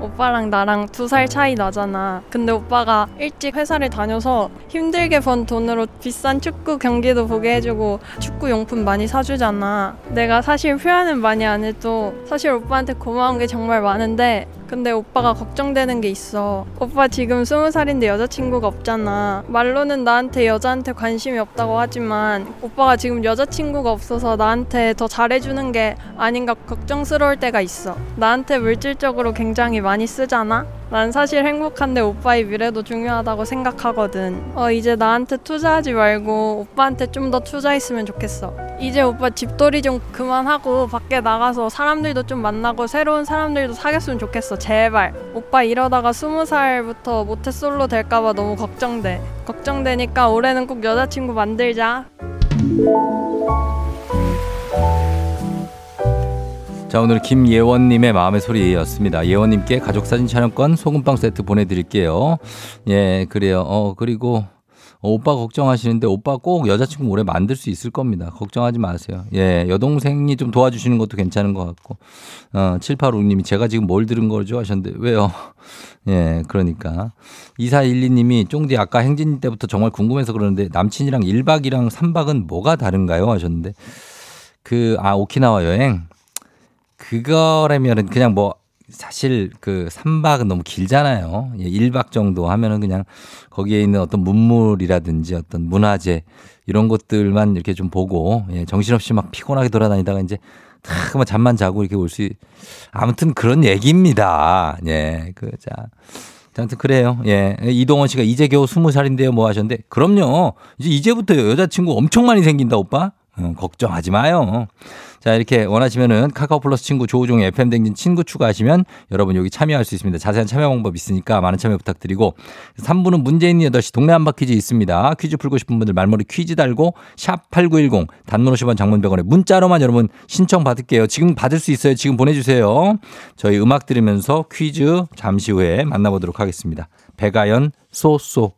오빠랑 나랑 두 살 차이 나잖아. 근데 오빠가 일찍 회사를 다녀서 힘들게 번 돈으로 비싼 축구 경기도 보게 해주고 축구 용품 많이 사주잖아. 내가 사실 표현은 많이 안 해도 사실 오빠한테 고마운 게 정말 많은데 근데 오빠가 걱정되는 게 있어. 오빠 지금 스무 살인데 여자친구가 없잖아. 말로는 나한테 여자한테 관심이 없다고 하지만 오빠가 지금 여자친구가 없어서 나한테 더 잘해주는 게 아닌가 걱정스러울 때가 있어. 나한테 물질적으로 굉장히 많이 쓰잖아. 난 사실 행복한데 오빠의 미래도 중요하다고 생각하거든. 어, 이제 나한테 투자하지 말고 오빠한테 좀 더 투자했으면 좋겠어. 이제 오빠 집돌이 좀 그만하고 밖에 나가서 사람들도 좀 만나고 새로운 사람들도 사귀었으면 좋겠어. 제발. 오빠 이러다가 스무 살부터 모태솔로 될까봐 너무 걱정돼. 걱정되니까 올해는 꼭 여자친구 만들자. 자 오늘 김예원님의 마음의 소리였습니다. 예원님께 가족사진 촬영권 소금빵 세트 보내드릴게요. 예 그래요. 어 그리고 어, 오빠 걱정하시는데 오빠 꼭 여자친구 오래 만들 수 있을 겁니다. 걱정하지 마세요. 예 여동생이 좀 도와주시는 것도 괜찮은 것 같고 어 7856님이 제가 지금 뭘 들은 거죠 하셨는데 왜요? 예 그러니까 2412님이 쫑디 아까 행진 때부터 정말 궁금해서 그러는데 남친이랑 1박이랑 3박은 뭐가 다른가요 하셨는데 그 아 오키나와 여행 그거라면은 그냥 뭐 사실 그 3박은 너무 길잖아요. 예, 1박 정도 하면은 그냥 거기에 있는 어떤 문물이라든지 어떤 문화재 이런 것들만 이렇게 좀 보고 예, 정신없이 막 피곤하게 돌아다니다가 이제 탁 그만 잠만 자고 이렇게 올 수 아무튼 그런 얘기입니다. 예. 그 자. 자, 아무튼 그래요. 예. 이동원 씨가 이제 겨우 스무 살인데요. 뭐 하셨는데 그럼요. 이제 이제부터 여자친구 엄청 많이 생긴다, 오빠. 어, 걱정하지 마요. 자, 이렇게 원하시면은 카카오 플러스 친구 조우종의 FM 댕진 친구 추가하시면 여러분 여기 참여할 수 있습니다. 자세한 참여 방법 있으니까 많은 참여 부탁드리고 3부는 문제 있는 8시 동네 한바 퀴즈 있습니다. 퀴즈 풀고 싶은 분들 말머리 퀴즈 달고 샵 8910 단문 50원 장문 100원에 문자로만 여러분 신청 받을게요. 지금 받을 수 있어요. 지금 보내주세요. 저희 음악 들으면서 퀴즈 잠시 후에 만나보도록 하겠습니다. 배가연 쏘쏘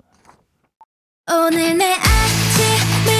오늘 내 아침을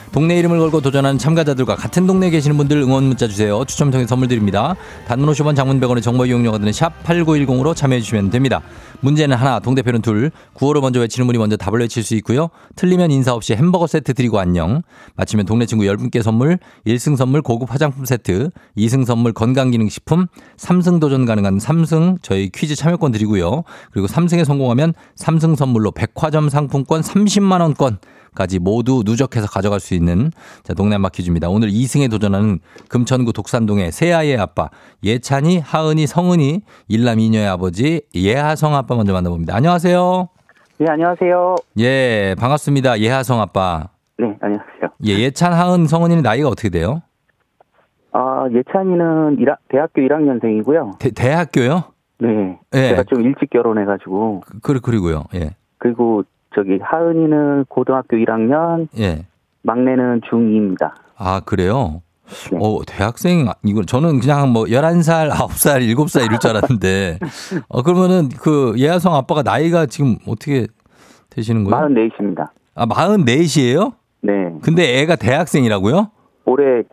동네 이름을 걸고 도전하는 참가자들과 같은 동네에 계시는 분들 응원 문자 주세요. 추첨 통해 선물 드립니다. 단문 50원 장문 100원의 정보 이용료가 드는 샵 8910으로 참여해 주시면 됩니다. 문제는 하나, 동대표는 둘. 구호로 먼저 외치는 분이 먼저 답을 외칠 수 있고요. 틀리면 인사 없이 햄버거 세트 드리고 안녕. 마치면 동네 친구 10분께 선물, 1승 선물 고급 화장품 세트, 2승 선물 건강기능식품, 3승 도전 가능한 3승 저희 퀴즈 참여권 드리고요. 그리고 3승에 성공하면 3승 선물로 백화점 상품권 30만 원권 까지 모두 누적해서 가져갈 수 있는 자 동네 한바 퀴즈입니다. 오늘 2승에 도전하는 금천구 독산동의 새아이의 아빠 예찬이, 하은이, 성은이 일남 이녀의 아버지 예하성 아빠 먼저 만나봅니다. 안녕하세요. 네, 안녕하세요. 예 반갑습니다. 예하성 아빠. 네, 안녕하세요. 예 예찬, 하은, 성은이는 나이가 어떻게 돼요? 아, 예찬이는 일하- 대학교 1학년생이고요. 대, 대학교요? 네. 예. 제가 좀 일찍 결혼해가지고. 그 그리고요. 예 그리고 저기 하은이는 고등학교 1학년, 예. 막내는 중2입니다. 아 그래요? 네. 어, 대학생, 이거, 저는 그냥 뭐, 11살, 9살, 7살 이럴 줄 알았는데, 어, 그러면은 그 예하성 아빠가 나이가 지금 어떻게 되시는 거예요? 44입니다. 아, 44이에요? 네. 근데 애가 대학생이라고요? 올해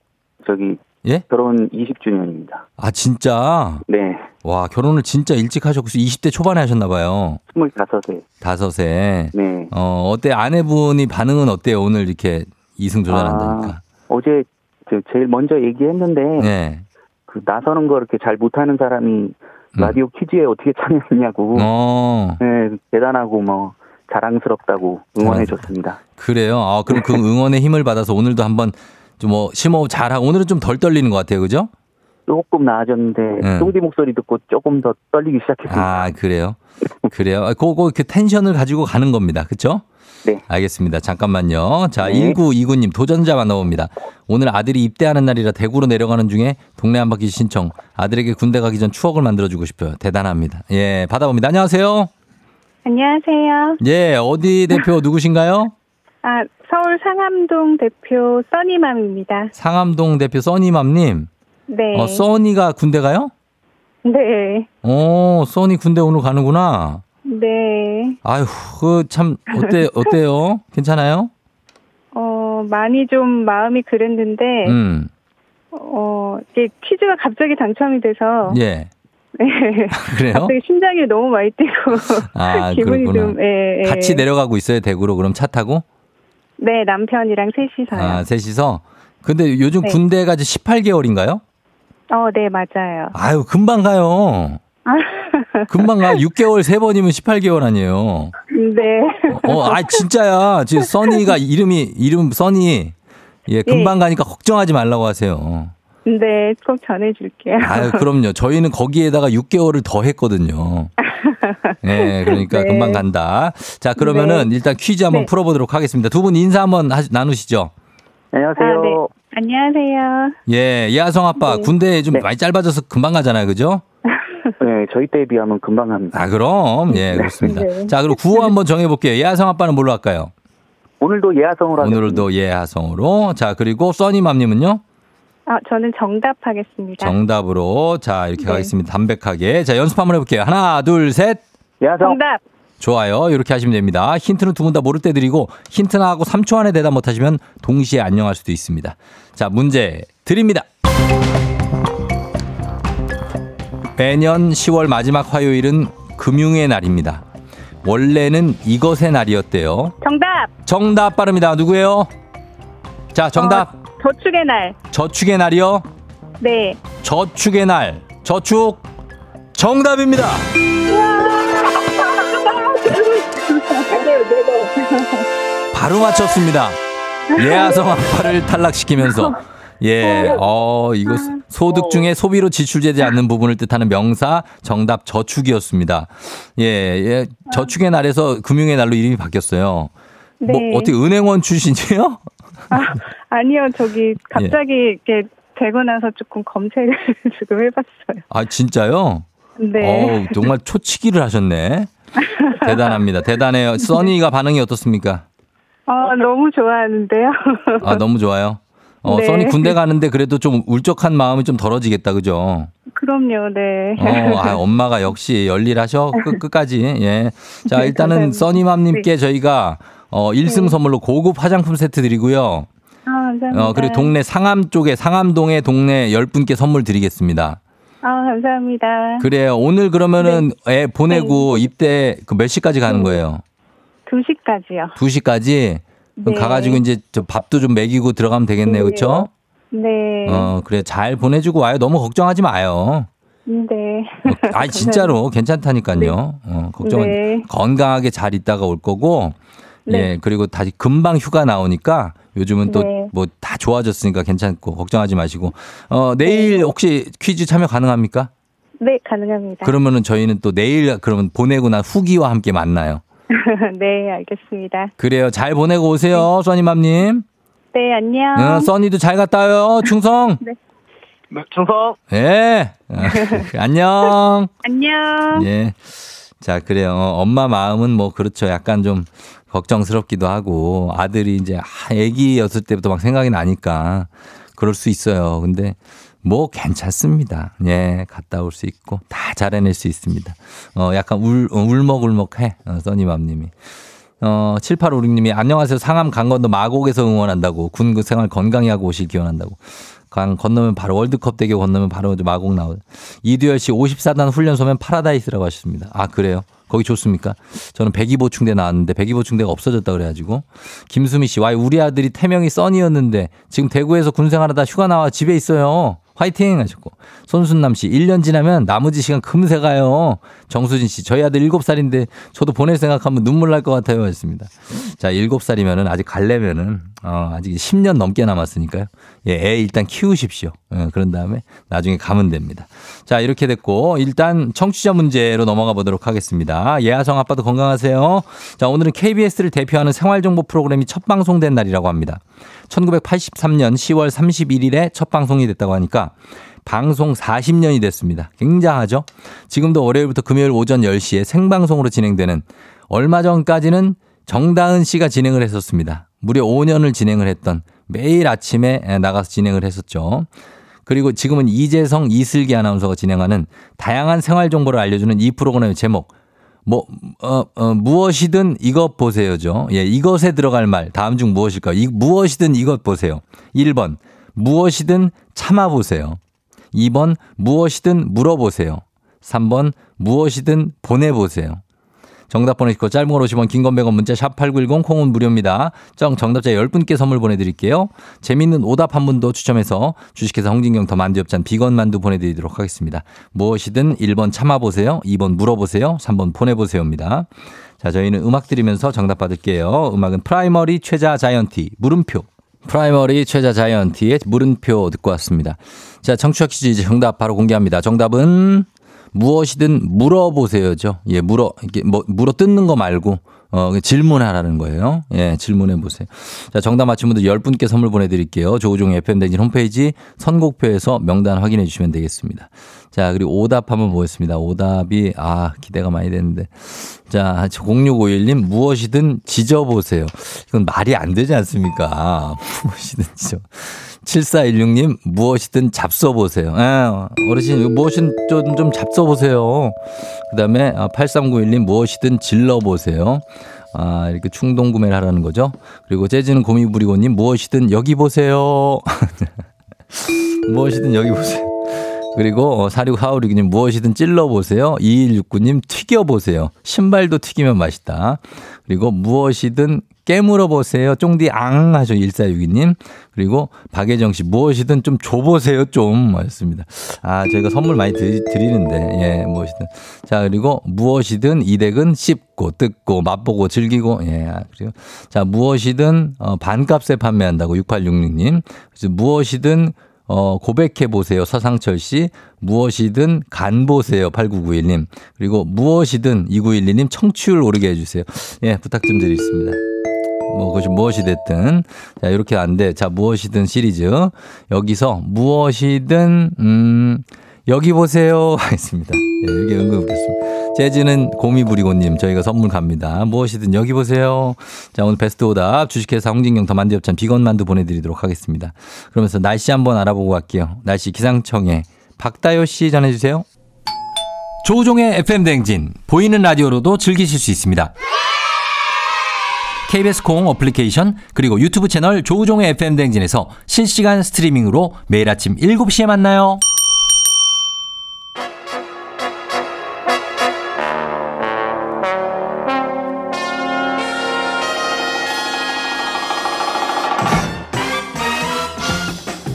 저기 예? 결혼 20주년입니다. 아, 진짜? 네. 와, 결혼을 진짜 일찍 하셨고, 20대 초반에 하셨나 봐요. 25세. 다섯에. 네. 어, 어때? 아내분이 반응은 어때요? 오늘 이렇게 이승 도전한다니까. 아, 어제 저 제일 먼저 얘기했는데 네. 그 나서는 거 이렇게 잘 못하는 사람이 라디오 퀴즈에 어떻게 참여했냐고. 음. 어, 네, 대단하고 뭐 자랑스럽다고 응원해 줬습니다. 그래요? 아, 그럼 그 응원의 힘을 받아서 오늘도 한번 좀 뭐, 심호흡 잘하고, 오늘은 좀 덜 떨리는 것 같아요. 그죠? 조금 나아졌는데 네. 쫑디 목소리 듣고 조금 더 떨리기 시작했습니다. 아, 그래요? 그래요? 아, 그거 그 텐션을 가지고 가는 겁니다. 그쵸? 네. 알겠습니다. 잠깐만요. 자, 네. 1929님 도전자 만나봅니다. 오늘 아들이 입대하는 날이라 대구로 내려가는 중에 동네 한 바퀴 신청. 아들에게 군대 가기 전 추억을 만들어주고 싶어요. 대단합니다. 예, 받아봅니다. 안녕하세요. 안녕하세요. 예, 어디 대표 누구신가요? 아, 서울 상암동 대표 써니맘입니다. 상암동 대표 써니맘님. 네. 어, 써니가 군대 가요? 네. 어, 써니 군대 오늘 가는구나. 네. 아휴, 그 참 어때 (laughs) 어때요? 괜찮아요? 어, 많이 좀 마음이 그랬는데, 음. 어, 이게 퀴즈가 갑자기 당첨이 돼서, 예. 네. (laughs) 그래요? 갑자기 심장이 너무 많이 뛰고, 아, (laughs) 기분이 그렇구나. 좀, 예, 예. 같이 내려가고 있어요, 대구로. 그럼 차 타고? 네, 남편이랑 셋이서요. 아, 셋이서. 근데 요즘 네. 군대가 이제 18개월인가요? 어, 네, 맞아요. 아유, 금방 가요. (laughs) 금방 가. 6개월 세 번이면 18개월 아니에요. 네. 어, 아, 진짜야. 지금 써니가 이름이, 이름 써니. 예, 금방 가니까 걱정하지 말라고 하세요. 네, 꼭 전해줄게요. 아유, 그럼요. 저희는 거기에다가 6개월을 더 했거든요. (laughs) 예, 그러니까 네. 금방 간다. 자, 그러면은 일단 퀴즈 한번 네. 풀어보도록 하겠습니다. 두 분 인사 한번 하- 나누시죠. 안녕하세요. 아, 네. 안녕하세요. 예, 예하성 아빠 네. 군대 좀 네. 많이 짧아져서 금방 가잖아요, 그죠? (laughs) 네, 저희 때에 비하면 금방 합니다. 아, 그럼 예, 그렇습니다. 네. 자, 그리고 구호 한번 정해볼게요. 예하성 아빠는 뭘로 할까요? 오늘도 예하성으로 하겠습니다. 오늘도 예하성으로. 자, 그리고 써니맘님은요? 아, 저는 정답하겠습니다. 정답으로. 자, 이렇게 네. 가겠습니다. 담백하게. 자, 연습 한번 해볼게요. 하나, 둘, 셋. 예하성. 정답! 좋아요. 이렇게 하시면 됩니다. 힌트는 두 분 다 모를 때 드리고 힌트 나 하고 3초 안에 대답 못하시면 동시에 안녕할 수도 있습니다. 자, 문제 드립니다. 매년 10월 마지막 화요일은 금융의 날입니다. 원래는 이것의 날이었대요. 정답! 정답 빠릅니다. 누구예요? 자, 정답. 저축의 날. 저축의 날이요. 네. 저축의 날. 저축. 정답입니다. (laughs) 바로 맞췄습니다. 예하성 아빠를 탈락시키면서 예, 어, 이거 소득 중에 소비로 지출되지 않는 부분을 뜻하는 명사 정답 저축이었습니다. 예, 예, 저축의 날에서 금융의 날로 이름이 바뀌었어요. 네. 뭐 어떻게 은행원 출신이에요? 아니요, 저기 갑자기 이렇게 되고 나서 조금 검색을 (laughs) 지금 해봤어요. 아 진짜요? 네. 어우, 정말 초치기를 하셨네. (laughs) 대단합니다. 대단해요. 써니가 반응이 어떻습니까? 어, 너무 좋아하는데요. (laughs) 아, 너무 좋아요. 어, 네. 써니 군대 가는데 그래도 좀 울적한 마음이 좀 덜어지겠다, 그죠? 그럼요, 네. 어, 아, (laughs) 엄마가 역시 열일하셔. 끝, 끝까지. 예. 자, 일단은 감사합니다. 네. 써니맘님께 저희가 어, 1승 선물로 고급 화장품 세트 드리고요. 아, 감사합니다. 어, 그리고 동네 상암 쪽에, 상암동에 동네 10분께 선물 드리겠습니다. 아, 감사합니다. 그래요. 오늘 그러면은 애 보내고 입대 그 몇 시까지 가는 거예요? 2시까지요. 2시까지? 그럼 네. 가가지고 이제 저 밥도 좀 먹이고 들어가면 되겠네요. 그쵸? 네. 어, 그래. 잘 보내주고 와요. 너무 걱정하지 마요. 네. 어, 아니, 진짜로 괜찮다니까요. (laughs) 어, 걱정은 네. 건강하게 잘 있다가 올 거고, 네. 예, 그리고 다시 금방 휴가 나오니까 요즘은 또 네. 뭐다 좋아졌으니까 괜찮고 걱정하지 마시고, 어, 내일 혹시 퀴즈 참여 가능합니까? 네, 가능합니다. 그러면은 저희는 또 내일 그러면 보내고 난 후기와 함께 만나요. (laughs) 네, 알겠습니다. 그래요. 잘 보내고 오세요, 써니맘님. 네, 안녕. 응, 써니도 잘 갔다 와요. 충성. 네. 충성. 예. (laughs) 안녕. 안녕. 예. 자, 그래요. 어, 엄마 마음은 뭐 그렇죠. 약간 좀 걱정스럽기도 하고 아들이 이제 아, 애기였을 때부터 막 생각이 나니까 그럴 수 있어요. 근데 뭐 괜찮습니다. 예, 갔다 올 수 있고 다 잘해낼 수 있습니다. 어, 약간 울, 어, 울먹울먹해. 어, 써니맘님이. 어, 7856님이 안녕하세요. 상암 강 건너 마곡에서 응원한다고. 군 생활 건강히 하고 오실 기원한다고. 강 건너면 바로 월드컵 대교 건너면 바로 마곡 나오. 이두열 씨 5사단 훈련소면 파라다이스라고 하셨습니다. 아, 그래요? 거기 좋습니까? 저는 백이보충대 나왔는데 백이보충대가 없어졌다 그래가지고 김수미 씨, 와 우리 아들이 태명이 써니였는데 지금 대구에서 군생활하다 휴가 나와 집에 있어요. 화이팅 하셨고 손순남 씨 1년 지나면 나머지 시간 금세 가요. 정수진 씨 저희 아들 7살인데 저도 보낼 생각하면 눈물 날 것 같아요 했습니다. 자 7살이면은 아직 갈래면은 어, 아직 10년 넘게 남았으니까요. 예, 애 일단 키우십시오. 예, 그런 다음에 나중에 가면 됩니다. 자 이렇게 됐고 일단 청취자 문제로 넘어가 보도록 하겠습니다. 예하성 아빠도 건강하세요. 자 오늘은 KBS를 대표하는 생활정보 프로그램이 첫 방송된 날이라고 합니다. 1983년 10월 31일에 첫 방송이 됐다고 하니까 방송 40년이 됐습니다. 굉장하죠? 지금도 월요일부터 금요일 오전 10시에 생방송으로 진행되는 얼마 전까지는 정다은 씨가 진행을 했었습니다. 무려 5년을 진행을 했던 매일 아침에 나가서 진행을 했었죠. 그리고 지금은 이재성, 이슬기 아나운서가 진행하는 다양한 생활 정보를 알려주는 이 프로그램의 제목. 뭐, 어, 어, 무엇이든 이것 보세요죠. 예, 이것에 들어갈 말. 다음 중 무엇일까요? 이, 무엇이든 이것 보세요. 1번. 무엇이든 참아보세요. 2번. 무엇이든 물어보세요. 3번. 무엇이든 보내보세요. 정답 보내시고 짧은 걸 50원 긴건 100원 문자 샵 8910 콩은 무료입니다. 정 정답자 10분께 선물 보내드릴게요. 재밌는 오답 한 분도 추첨해서 주식회사 홍진경 더 만두엽찬 비건 만두 보내드리도록 하겠습니다. 무엇이든 1번 참아보세요. 2번 물어보세요. 3번 보내보세요입니다. 자 저희는 음악 들으면서 정답 받을게요. 음악은 프라이머리 최자 자이언티 물음표. 프라이머리 최자 자이언티의 물음표 듣고 왔습니다. 자 청취자 퀴즈 이제 정답 바로 공개합니다. 정답은 무엇이든 물어보세요죠. 예, 물어, 이게 뭐, 물어 뜯는 거 말고, 어, 질문하라는 거예요. 예, 질문해 보세요. 자, 정답 맞힌 분들 10분께 선물 보내 드릴게요. 조우종 FM댕진 홈페이지 선곡표에서 명단 확인해 주시면 되겠습니다. 자, 그리고 오답 한번 보겠습니다. 오답이, 아, 기대가 많이 되는데. 자, 0651님, 무엇이든 지져보세요. 이건 말이 안 되지 않습니까? (laughs) 무엇이든 지져. 7416님, 무엇이든 잡숴보세요. 아, 어르신, 무엇이든 좀, 좀 잡숴보세요. 그 다음에 8391님, 무엇이든 질러보세요. 아, 이렇게 충동 구매를 하라는 거죠. 그리고 재즈는 고미 부리고님, 무엇이든 여기 보세요. (laughs) 무엇이든 여기 보세요. 그리고 4646님 무엇이든 찔러보세요. 2169님 튀겨보세요. 신발도 튀기면 맛있다. 그리고 무엇이든 깨물어 보세요. 쫑디 앙 하죠. 1462님. 그리고 박예정 씨 무엇이든 좀 줘보세요. 좀 맞습니다. 아 저희가 선물 많이 드리, 드리는데 예 무엇이든 자 그리고 무엇이든 이댁은 씹고 뜯고 맛보고 즐기고 예 그리고 자 무엇이든 어, 반값에 판매한다고 6866님. 그래서 무엇이든 어, 고백해 보세요. 서상철 씨. 무엇이든 간 보세요. 8991님. 그리고 무엇이든 2912님 청취율 오르게 해주세요. 예, 부탁 좀 드리겠습니다. 뭐, 그것이 무엇이 됐든. 자, 이렇게 안 돼. 자, 무엇이든 시리즈. 여기서 무엇이든, 음, 여기 보세요. (laughs) 하겠습니다. 예, 이렇게 은근 웃겼습니다. 재즈는 고미부리고님 저희가 선물 갑니다. 무엇이든 여기 보세요. 자 오늘 베스트 오답 주식회사 홍진경 더 만두엽찬 비건만두 보내드리도록 하겠습니다. 그러면서 날씨 한번 알아보고 갈게요. 날씨 기상청에 박다요 씨 전해주세요. 조종의 FM 댕진 보이는 라디오로도 즐기실 수 있습니다. KBS 콩 어플리케이션 그리고 유튜브 채널 조우종의 FM 댕진에서 실시간 스트리밍으로 매일 아침 7시에 만나요.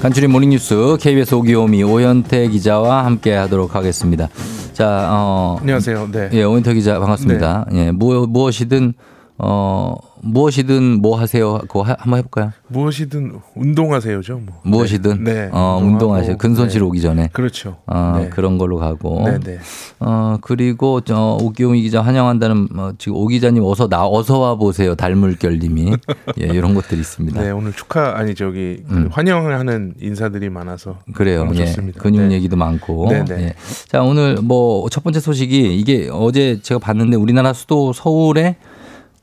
간추린 모닝뉴스 KBS 오기오미 오현태 기자와 함께 하도록 하겠습니다. 자, 어, 안녕하세요. 네. 예, 오현태 기자 반갑습니다. 예, 무, 무엇이든 어, 무엇이든 뭐 하세요? 그거 하- 한번 해볼까요? 무엇이든 운동하세요,죠. 뭐. 무엇이든 네. 어, 운동하고, 운동하세요. 근손실 네. 오기 전에. 그렇죠. 어, 네. 그런 걸로 가고. 네, 네. 어, 그리고 저 오기용이 기자 환영한다는 어, 지금 오 기자님 어서 나 어서 와 보세요. 달물결님이 (laughs) 예, 이런 것들이 있습니다. 네, 오늘 축하 아니 저기 그 음. 환영을 하는 인사들이 많아서 그래요. 예. 좋습니다. 근육 네. 얘기도 많고. 네, 네. 예. 자, 오늘 뭐 첫 번째 소식이 이게 어제 제가 봤는데 우리나라 수도 서울에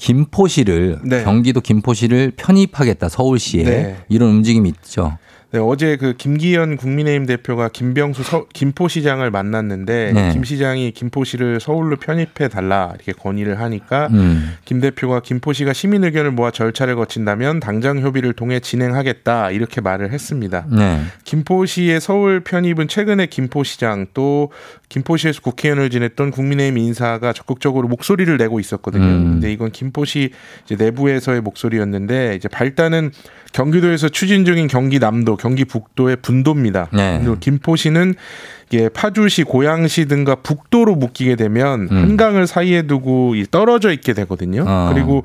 김포시를 네. 경기도 김포시를 편입하겠다 서울시에 네. 이런 움직임이 있죠. 네, 어제 그 김기현 국민의힘 대표가 김병수 서- 김포시장을 만났는데 네. 김 시장이 김포시를 서울로 편입해 달라 이렇게 건의를 하니까 음. 김 대표가 김포시가 시민 의견을 모아 절차를 거친다면 당장 협의를 통해 진행하겠다 이렇게 말을 했습니다. 네. 김포시의 서울 편입은 최근에 김포시장 또 김포시에서 국회의원을 지냈던 국민의힘 인사가 적극적으로 목소리를 내고 있었거든요. 음. 근데 이건 김포시 이제 내부에서의 목소리였는데 이제 발단은 경기도에서 추진 중인 경기 남도, 경기 북도의 분도입니다. 네. 그리고 김포시는 이게 파주시, 고양시 등과 북도로 묶이게 되면 음. 한강을 사이에 두고 이 떨어져 있게 되거든요. 어. 그리고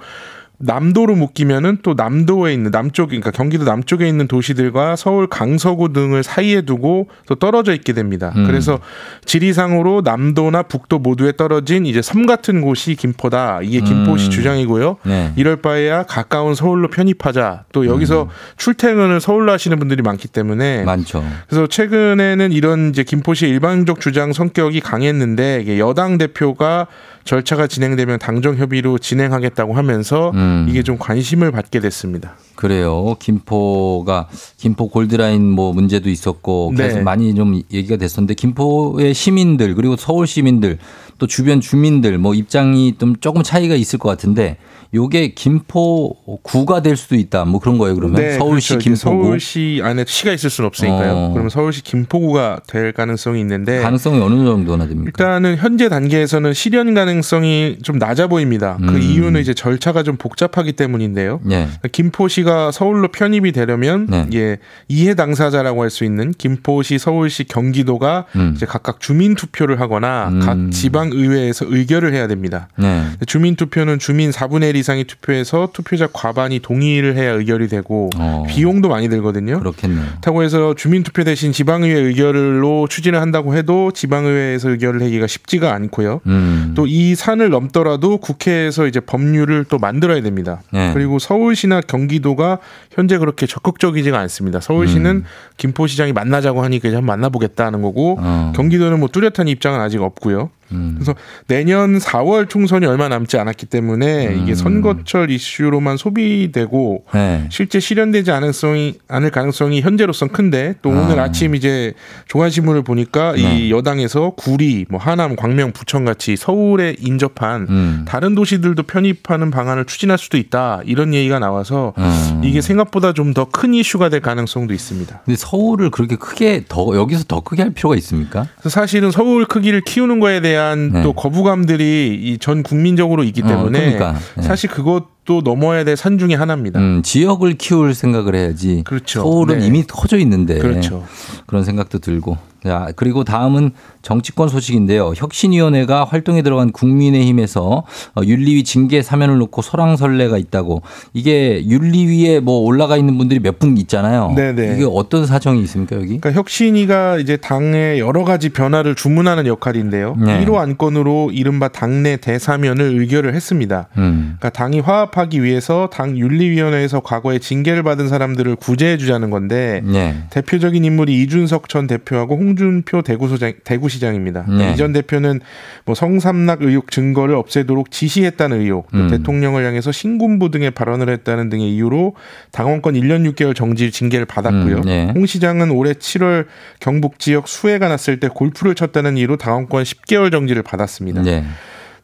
남도로 묶이면은 또 남도에 있는 남쪽 그러니까 경기도 남쪽에 있는 도시들과 서울 강서구 등을 사이에 두고 또 떨어져 있게 됩니다. 음. 그래서 지리상으로 남도나 북도 모두에 떨어진 이제 섬 같은 곳이 김포다. 이게 김포시 음. 주장이고요. 네. 이럴 바에야 가까운 서울로 편입하자. 또 여기서 출퇴근을 서울로 하시는 분들이 많기 때문에 많죠. 그래서 최근에는 이런 이제 김포시 일방적 주장 성격이 강했는데 이게 여당 대표가 절차가 진행되면 당정 협의로 진행하겠다고 하면서 음. 이게 좀 관심을 받게 됐습니다. 그래요. 김포가 김포 골드라인 뭐 문제도 있었고 네. 계속 많이 좀 얘기가 됐었는데 김포의 시민들 그리고 서울 시민들 또 주변 주민들 뭐 입장이 좀 조금 차이가 있을 것 같은데 요게 김포구가 될 수도 있다. 뭐 그런 거예요. 그러면 서울시 그렇죠. 김포구 서울시 안에 시가 있을 수는 없으니까요. 어. 그러면 서울시 김포구가 될 가능성이 있는데 가능성이 어느 정도나 됩니까? 일단은 현재 단계에서는 실현 가능성이 좀 낮아 보입니다. 그 음. 이유는 이제 절차가 좀 복잡하기 때문인데요. 네. 김포시 가 서울로 편입이 되려면 네. 예, 이해 당사자라고 할 수 있는 김포시, 서울시, 경기도가 음. 이제 각각 주민 투표를 하거나 음. 각 지방 의회에서 의결을 해야 됩니다. 네. 주민 투표는 주민 4분의 1 이상이 투표해서 투표자 과반이 동의를 해야 의결이 되고 어. 비용도 많이 들거든요. 그렇겠네요. 그렇다고 해서 주민 투표 대신 지방의회 의결로 추진을 한다고 해도 지방의회에서 의결을 하기가 쉽지가 않고요. 음. 또이 산을 넘더라도 국회에서 이제 법률을 또 만들어야 됩니다. 네. 그리고 서울시나 경기도 가 현재 그렇게 적극적이지가 않습니다. 서울시는 음. 김포시장이 만나자고 하니까 한번 만나보겠다는 거고 어. 경기도는 뭐 뚜렷한 입장은 아직 없고요. 음. 그래서 내년 4월 총선이 얼마 남지 않았기 때문에 음. 이게 선거철 이슈로만 소비되고 네. 실제 실현되지 않을성이 않을 가능성이 현재로선 큰데 또 아. 오늘 아침 이제 조간신문을 보니까 네. 이 여당에서 구리, 뭐 하남, 광명, 부천 같이 서울에 인접한 음. 다른 도시들도 편입하는 방안을 추진할 수도 있다 이런 얘기가 나와서 음. 이게 생각보다 좀 더 큰 이슈가 될 가능성도 있습니다. 근데 서울을 그렇게 크게 더 여기서 더 크게 할 필요가 있습니까? 사실은 서울 크기를 키우는 거에 대한 네. 또 거부감들이 이 전 국민적으로 있기 어, 때문에 그러니까. 네. 사실 그것도 넘어야 될 산 중에 하나입니다. 음, 지역을 키울 생각을 해야지. 그렇죠. 서울은 네. 이미 커져 있는데. 그렇죠. 그런 생각도 들고. 자, 그리고 다음은 정치권 소식인데요. 혁신위원회가 활동에 들어간 국민의힘에서 어, 윤리위 징계 사면을 놓고 설왕설래가 있다고. 이게 윤리위에 뭐 올라가 있는 분들이 몇 분 있잖아요. 네네. 이게 어떤 사정이 있습니까, 여기? 그러니까 혁신위가 이제 당의 여러 가지 변화를 주문하는 역할인데요. 네. 1호 안건으로 이른바 당내 대사면을 의결을 했습니다. 음. 그러니까 당이 화합하기 위해서 당 윤리위원회에서 과거에 징계를 받은 사람들을 구제해 주자는 건데 네. 대표적인 인물이 이준석 전 대표하고 홍 홍준표 대구소장, 대구시장입니다. 네. 이전 대표는 뭐 성삼락 의혹 증거를 없애도록 지시했다는 의혹, 또 음. 대통령을 향해서 신군부 등의 발언을 했다는 등의 이유로 당원권 1년 6개월 정지 징계를 받았고요. 음, 네. 홍 시장은 올해 7월 경북 지역 수해가 났을 때 골프를 쳤다는 이유로 당원권 10개월 정지를 받았습니다. 네.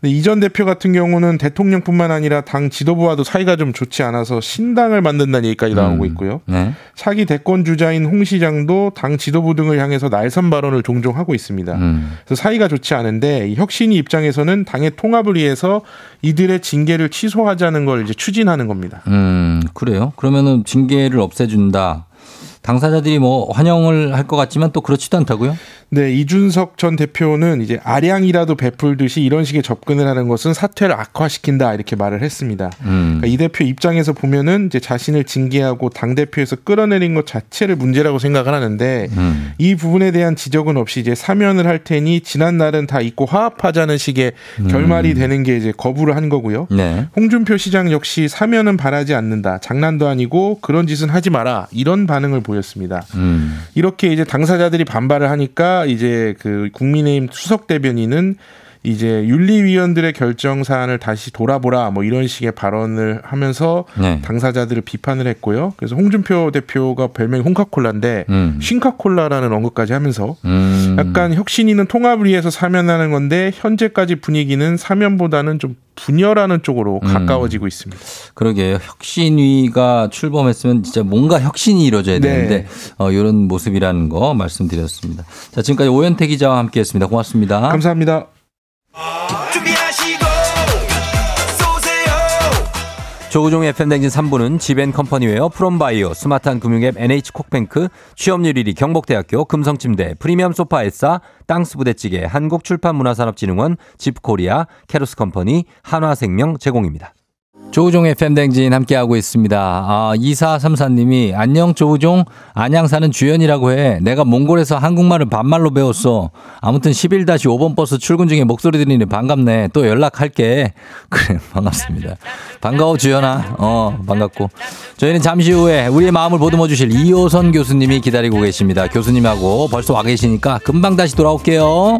근데 이전 대표 같은 경우는 대통령뿐만 아니라 당 지도부와도 사이가 좀 좋지 않아서 신당을 만든다는 얘기까지 나오고 음. 있고요. 네. 차기 대권 주자인 홍 시장도 당 지도부 등을 향해서 날선 발언을 종종 하고 있습니다. 음. 그래서 사이가 좋지 않은데 이 혁신이 입장에서는 당의 통합을 위해서 이들의 징계를 취소하자는 걸 이제 추진하는 겁니다. 음, 그래요? 그러면은 징계를 없애준다. 당사자들이 뭐 환영을 할 것 같지만 또 그렇지도 않다고요? 네, 이준석 전 대표는 이제 아량이라도 베풀듯이 이런 식의 접근을 하는 것은 사퇴를 악화시킨다 이렇게 말을 했습니다. 음. 그러니까 이 대표 입장에서 보면은 이제 자신을 징계하고 당 대표에서 끌어내린 것 자체를 문제라고 생각을 하는데 음. 이 부분에 대한 지적은 없이 이제 사면을 할 테니 지난 날은 다 잊고 화합하자는 식의 결말이 되는 게 이제 거부를 한 거고요. 네. 홍준표 시장 역시 사면은 바라지 않는다. 장난도 아니고 그런 짓은 하지 마라. 이런 반응을 보였습니다. 음. 이렇게 이제 당사자들이 반발을 하니까 이제 그 국민의힘 수석 대변인은 이제 윤리위원들의 결정 사안을 다시 돌아보라 뭐 이런 식의 발언을 하면서 네. 당사자들을 비판을 했고요. 그래서 홍준표 대표가 별명이 홍카콜라인데 음. 싱카콜라라는 언급까지 하면서 음. 약간 혁신이는 통합을 위해서 사면하는 건데 현재까지 분위기는 사면보다는 좀 분열하는 쪽으로 음. 가까워지고 있습니다. 그러게요. 혁신위가 출범했으면 진짜 뭔가 혁신이 이루어져야 네. 되는데 어, 이런 모습이라는 거 말씀드렸습니다. 자, 지금까지 오현태 기자와 함께했습니다. 고맙습니다. 감사합니다. 준비하시고 쏘세요 조우종의 FM댕진 3부는 지벤컴퍼니웨어 프롬바이오 스마트한 금융앱 NH콕뱅크 취업률 1위 경복대학교 금성침대 프리미엄 소파 에싸 땅스부대찌개 한국출판문화산업진흥원 집코리아 캐로스컴퍼니 한화생명 제공입니다. 조우종의 팬댕진 함께하고 있습니다. 아, 2434님이 안녕 조우종 안양 사는 주연이라고 해. 내가 몽골에서 한국말을 반말로 배웠어. 아무튼 11-5번 버스 출근 중에 목소리 들리니 반갑네. 또 연락할게. (laughs) 그래 반갑습니다. 반가워 주연아. 어 반갑고. 저희는 잠시 후에 우리의 마음을 보듬어 주실 이호선 교수님이 기다리고 계십니다. 교수님하고 벌써 와 계시니까 금방 다시 돌아올게요.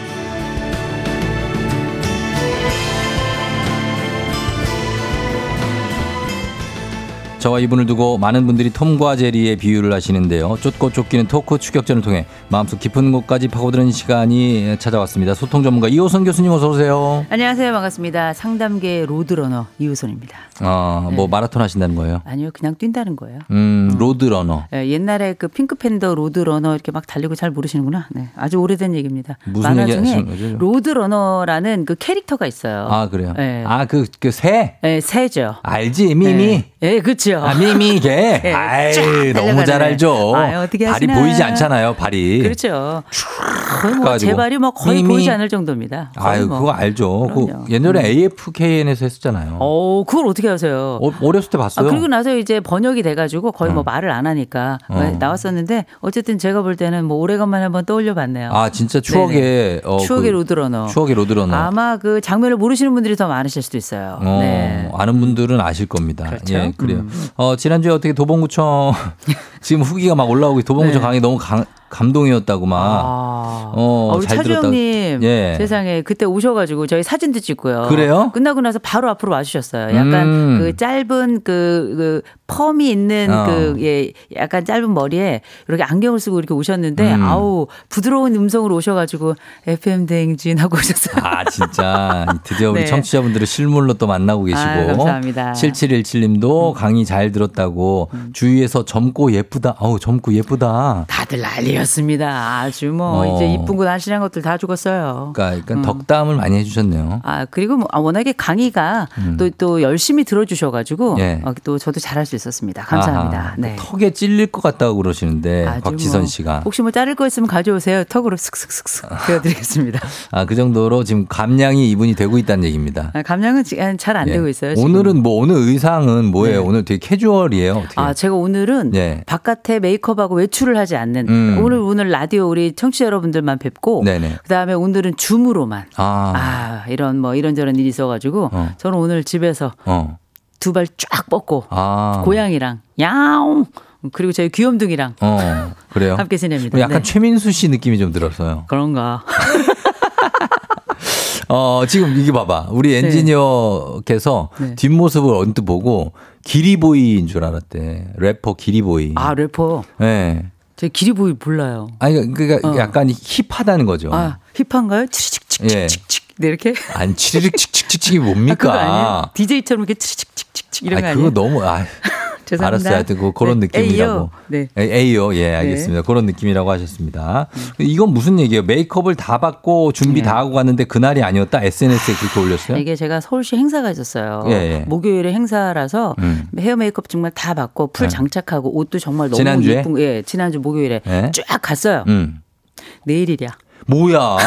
저와 이분을 두고 많은 분들이 톰과 제리의 비유를 하시는데요. 쫓고 쫓기는 토크 추격전을 통해 마음속 깊은 곳까지 파고드는 시간이 찾아왔습니다. 소통 전문가 이호선 교수님 어서 오세요. 안녕하세요. 반갑습니다. 상담계 로드러너 이우선입니다. 어, 뭐 네. 마라톤 하신다는 거예요? 아니요, 그냥 뛴다는 거예요. 음, 로드러너. 예, 옛날에 그 핑크팬더 로드러너 이렇게 막 달리고 잘 모르시는구나. 네, 아주 오래된 얘기입니다. 무슨 만화 얘기 중에 하시는 거죠? 로드러너라는 그 캐릭터가 있어요. 아, 그래요? 네. 아, 그, 그 새? 예, 새죠. 알지, 미미. 예, 그렇죠. 아, 미미 걔. (laughs) 예, 아이, 쫙 너무. 잘 알죠. 아유, 어떻게 발이 하시나. 보이지 않잖아요, 발이. 그렇죠. 거의 뭐. 제 발이 뭐 거의 미미. 보이지 않을 정도입니다. 아유, 뭐. 그거 알죠. 그. 옛날에 AFKN에서 했었잖아요. 어, 그걸 어떻게 하세요? 어, 어렸을 때 아, 봤어요. 그리고 나서 이제 번역이 돼가지고 거의 뭐 어. 말을 안 하니까 어. 나왔었는데 어쨌든 제가 볼 때는 뭐 오래간만에 한번 떠올려 봤네요. 아, 진짜 추억의. 어, 추억의 그 로드러너. 추억의 로드러너. 아마 그 장면을 모르시는 분들이 더 많으실 수도 있어요. 어, 네. 아는 분들은 아실 겁니다. 그렇죠. 예, 그래요. 음. 어, 지난주에 어떻게 도봉구청 (laughs) 지금 후기가 막 올라오고 도봉구청 네. 강의 너무 강- 감동이었다고 막. 아. 어, 어, 우리 잘 차주. 형님 예. 세상에 그때 오셔가지고 저희 사진도 찍고요. 그래요? 끝나고 나서 바로 앞으로 와주셨어요. 약간 음. 그 짧은 그, 그 펌이 있는 어. 그 예, 약간 짧은 머리에 이렇게 안경을 쓰고 이렇게 오셨는데 음. 아우 부드러운 음성으로 오셔가지고 FM 대행진 하고 오셨어요. 아, 진짜. 드디어 우리 (laughs) 네. 청취자분들을 실물로 또 만나고 계시고. 아, 감사합니다. 음. 7717님도 강의 잘 들었다고. 주위에서 젊고 예 쁘다. 어우, 젊고 예쁘다. 다들 난리였습니다. 아주 뭐 어. 이제 이쁜 거 날씬한 것들 다 죽었어요. 그러니까, 그러니까 덕담을 많이 해주셨네요. 아 그리고 뭐, 아, 워낙에 강의가 또또 열심히 들어주셔가지고 음. 예. 어, 또 저도 잘할 수 있었습니다. 감사합니다. 아하, 네. 그 턱에 찔릴 것 같다고 그러시는데 곽지선 뭐 씨가 혹시 뭐 자를 거 있으면 가져오세요. 턱으로 슥슥슥슥 베어드리겠습니다. (laughs) 아 그 정도로 지금 감량이 이분이 되고 있다는 얘기입니다. 아, 감량은 잘안 예. 되고 있어요. 지금. 오늘은 뭐 오늘 의상은 뭐예요? 네. 오늘 되게 캐주얼이에요. 어떻게? 아 제가 오늘은 예. 바깥에 메이크업하고 외출을 하지 않는 음. 오늘 오늘 라디오 우리 청취자 여러분들만 뵙고 네네. 그다음에 오늘은 줌으로만 아, 아 이런 뭐 이런저런 일이 있어가지고 어. 저는 오늘 집에서 어, 두발 쫙 뻗고 아, 고양이랑 야옹 그리고 저희 귀염둥이랑 어, 그래요. 함께 지냅니다. 약간 네. 최민수 씨 느낌이 좀 들었어요. 그런가. (laughs) 어, 지금 이게 봐봐. 우리 엔지니어께서 네. 뒷모습을 언뜻 보고 기리보이인 줄 알았대. 래퍼 기리보이. 아 래퍼 네. 제 기리보이 몰라요. 아니, 그러니까 어. 약간 힙하다는 거죠. 아 힙한가요? 치칙칙칙칙칙 예. 네 이렇게 아니, 치르륵 칙칙칙칙이 (laughs) 아, 그거 뭡니까? 아니에요? DJ처럼 이렇게 치칙칙칙칙 이런 거 아니, 아니에요? 그거 너무, 아, 죄송합니다. 알았어요. 하여튼 그 그런 네. 느낌이라고. A요. 네. 에- A요. 예, 알겠습니다. 그런 느낌이라고 하셨습니다. 이건 무슨 얘기예요? 메이크업을 다 받고 준비 네. 다 하고 갔는데 그날이 아니었다? SNS에 그렇게 올렸어요? 이게 제가 서울시 행사가 있었어요. 예, 예. 목요일에 행사라서 음. 헤어 메이크업 정말 다 받고 풀 네. 장착하고 옷도 정말 너무 지난주에? 예쁜 거- 예, 지난주 목요일에 예? 쫙 갔어요. 음. 내일이랴. 뭐야.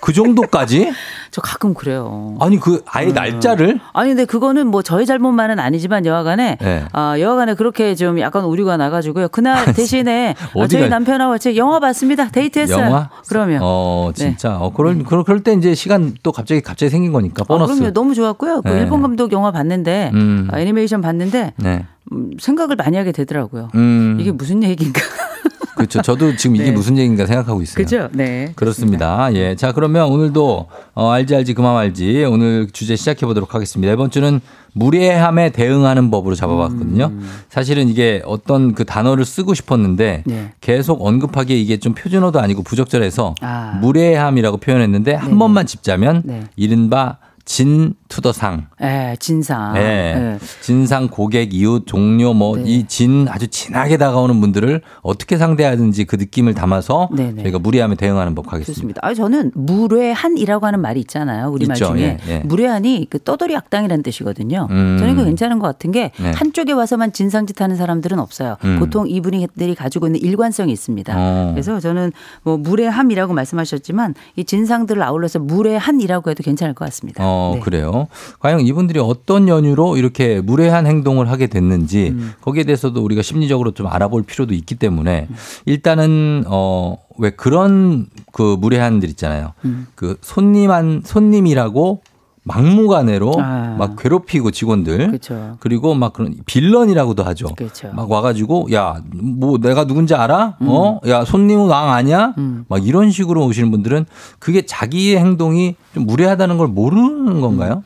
그 정도까지? (laughs) 저 가끔 그래요. 아니, 그 아예 날짜를? 아니 근데 그거는 뭐 저의 잘못만은 아니지만 여하간에 네. 아 여하간에 그렇게 좀 약간 오류가 나가지고요. 그날 대신에 (laughs) 아, 저희 남편하고 같이 영화 봤습니다. 데이트했어요. 영화? 그러면 어, 네. 진짜. 어, 그럴, 그럴, 그럴 때 이제 시간 또 갑자기, 갑자기 생긴 거니까. 아, 보너스. 그럼요. 너무 좋았고요. 그 네. 일본 감독 영화 봤는데 음. 아, 애니메이션 봤는데 네. 음, 생각을 많이 하게 되더라고요. 음. 이게 무슨 얘기인가? (laughs) 그렇죠. 저도 지금 이게 네. 무슨 얘기인가 생각하고 있어요. 그죠? 네. 그렇습니다. 예. 자, 그러면 오늘도 어, 알지 알지 그만 알지 오늘 주제 시작해 보도록 하겠습니다. 이번 주는 무례함에 대응하는 법으로 잡아봤거든요. 사실은 이게 어떤 그 단어를 쓰고 싶었는데 음. 네. 계속 언급하기에 이게 좀 표준어도 아니고 부적절해서 아. 무례함이라고 표현했는데 한. 번만 짚자면 네. 이른바 진 투더상. 예, 진상. 예. 예. 진상, 고객, 이웃, 종료, 뭐, 네. 이진 아주 진하게 다가오는 분들을 어떻게 상대하든지 그 느낌을 담아서 네네. 저희가 무리함에 대응하는 법 하겠습니다. 좋습니다. 아 저는 무례한이라고 하는 말이 있잖아요. 우리 말 있죠. 중에 예, 예. 무례한이 그 떠돌이 악당이라는 뜻이거든요. 음. 저는 이거 괜찮은 것 같은 게 네. 한쪽에 와서만 진상짓 하는 사람들은 없어요. 음. 보통 이분들이 가지고 있는 일관성이 있습니다. 어. 그래서 저는 뭐 무례함이라고 말씀하셨지만 이 진상들을 아울러서 무례한이라고 해도 괜찮을 것 같습니다. 어, 네. 그래요. 과연 이분들이 어떤 연유로 이렇게 무례한 행동을 하게 됐는지 음. 거기에 대해서도 우리가 심리적으로 좀 알아볼 필요도 있기 때문에 일단은 어, 왜 그런 그 무례한들 있잖아요. 음. 그 손님한 손님이라고 막무가내로 아. 막 괴롭히고 직원들 그렇죠. 그리고 막 그런 빌런이라고도 하죠. 그렇죠. 막 와가지고 야 뭐 내가 누군지 알아? 어? 야 손님은 왕 아니야? 음. 막 이런 식으로 오시는 분들은 그게 자기의 행동이 좀 무례하다는 걸 모르는 건가요?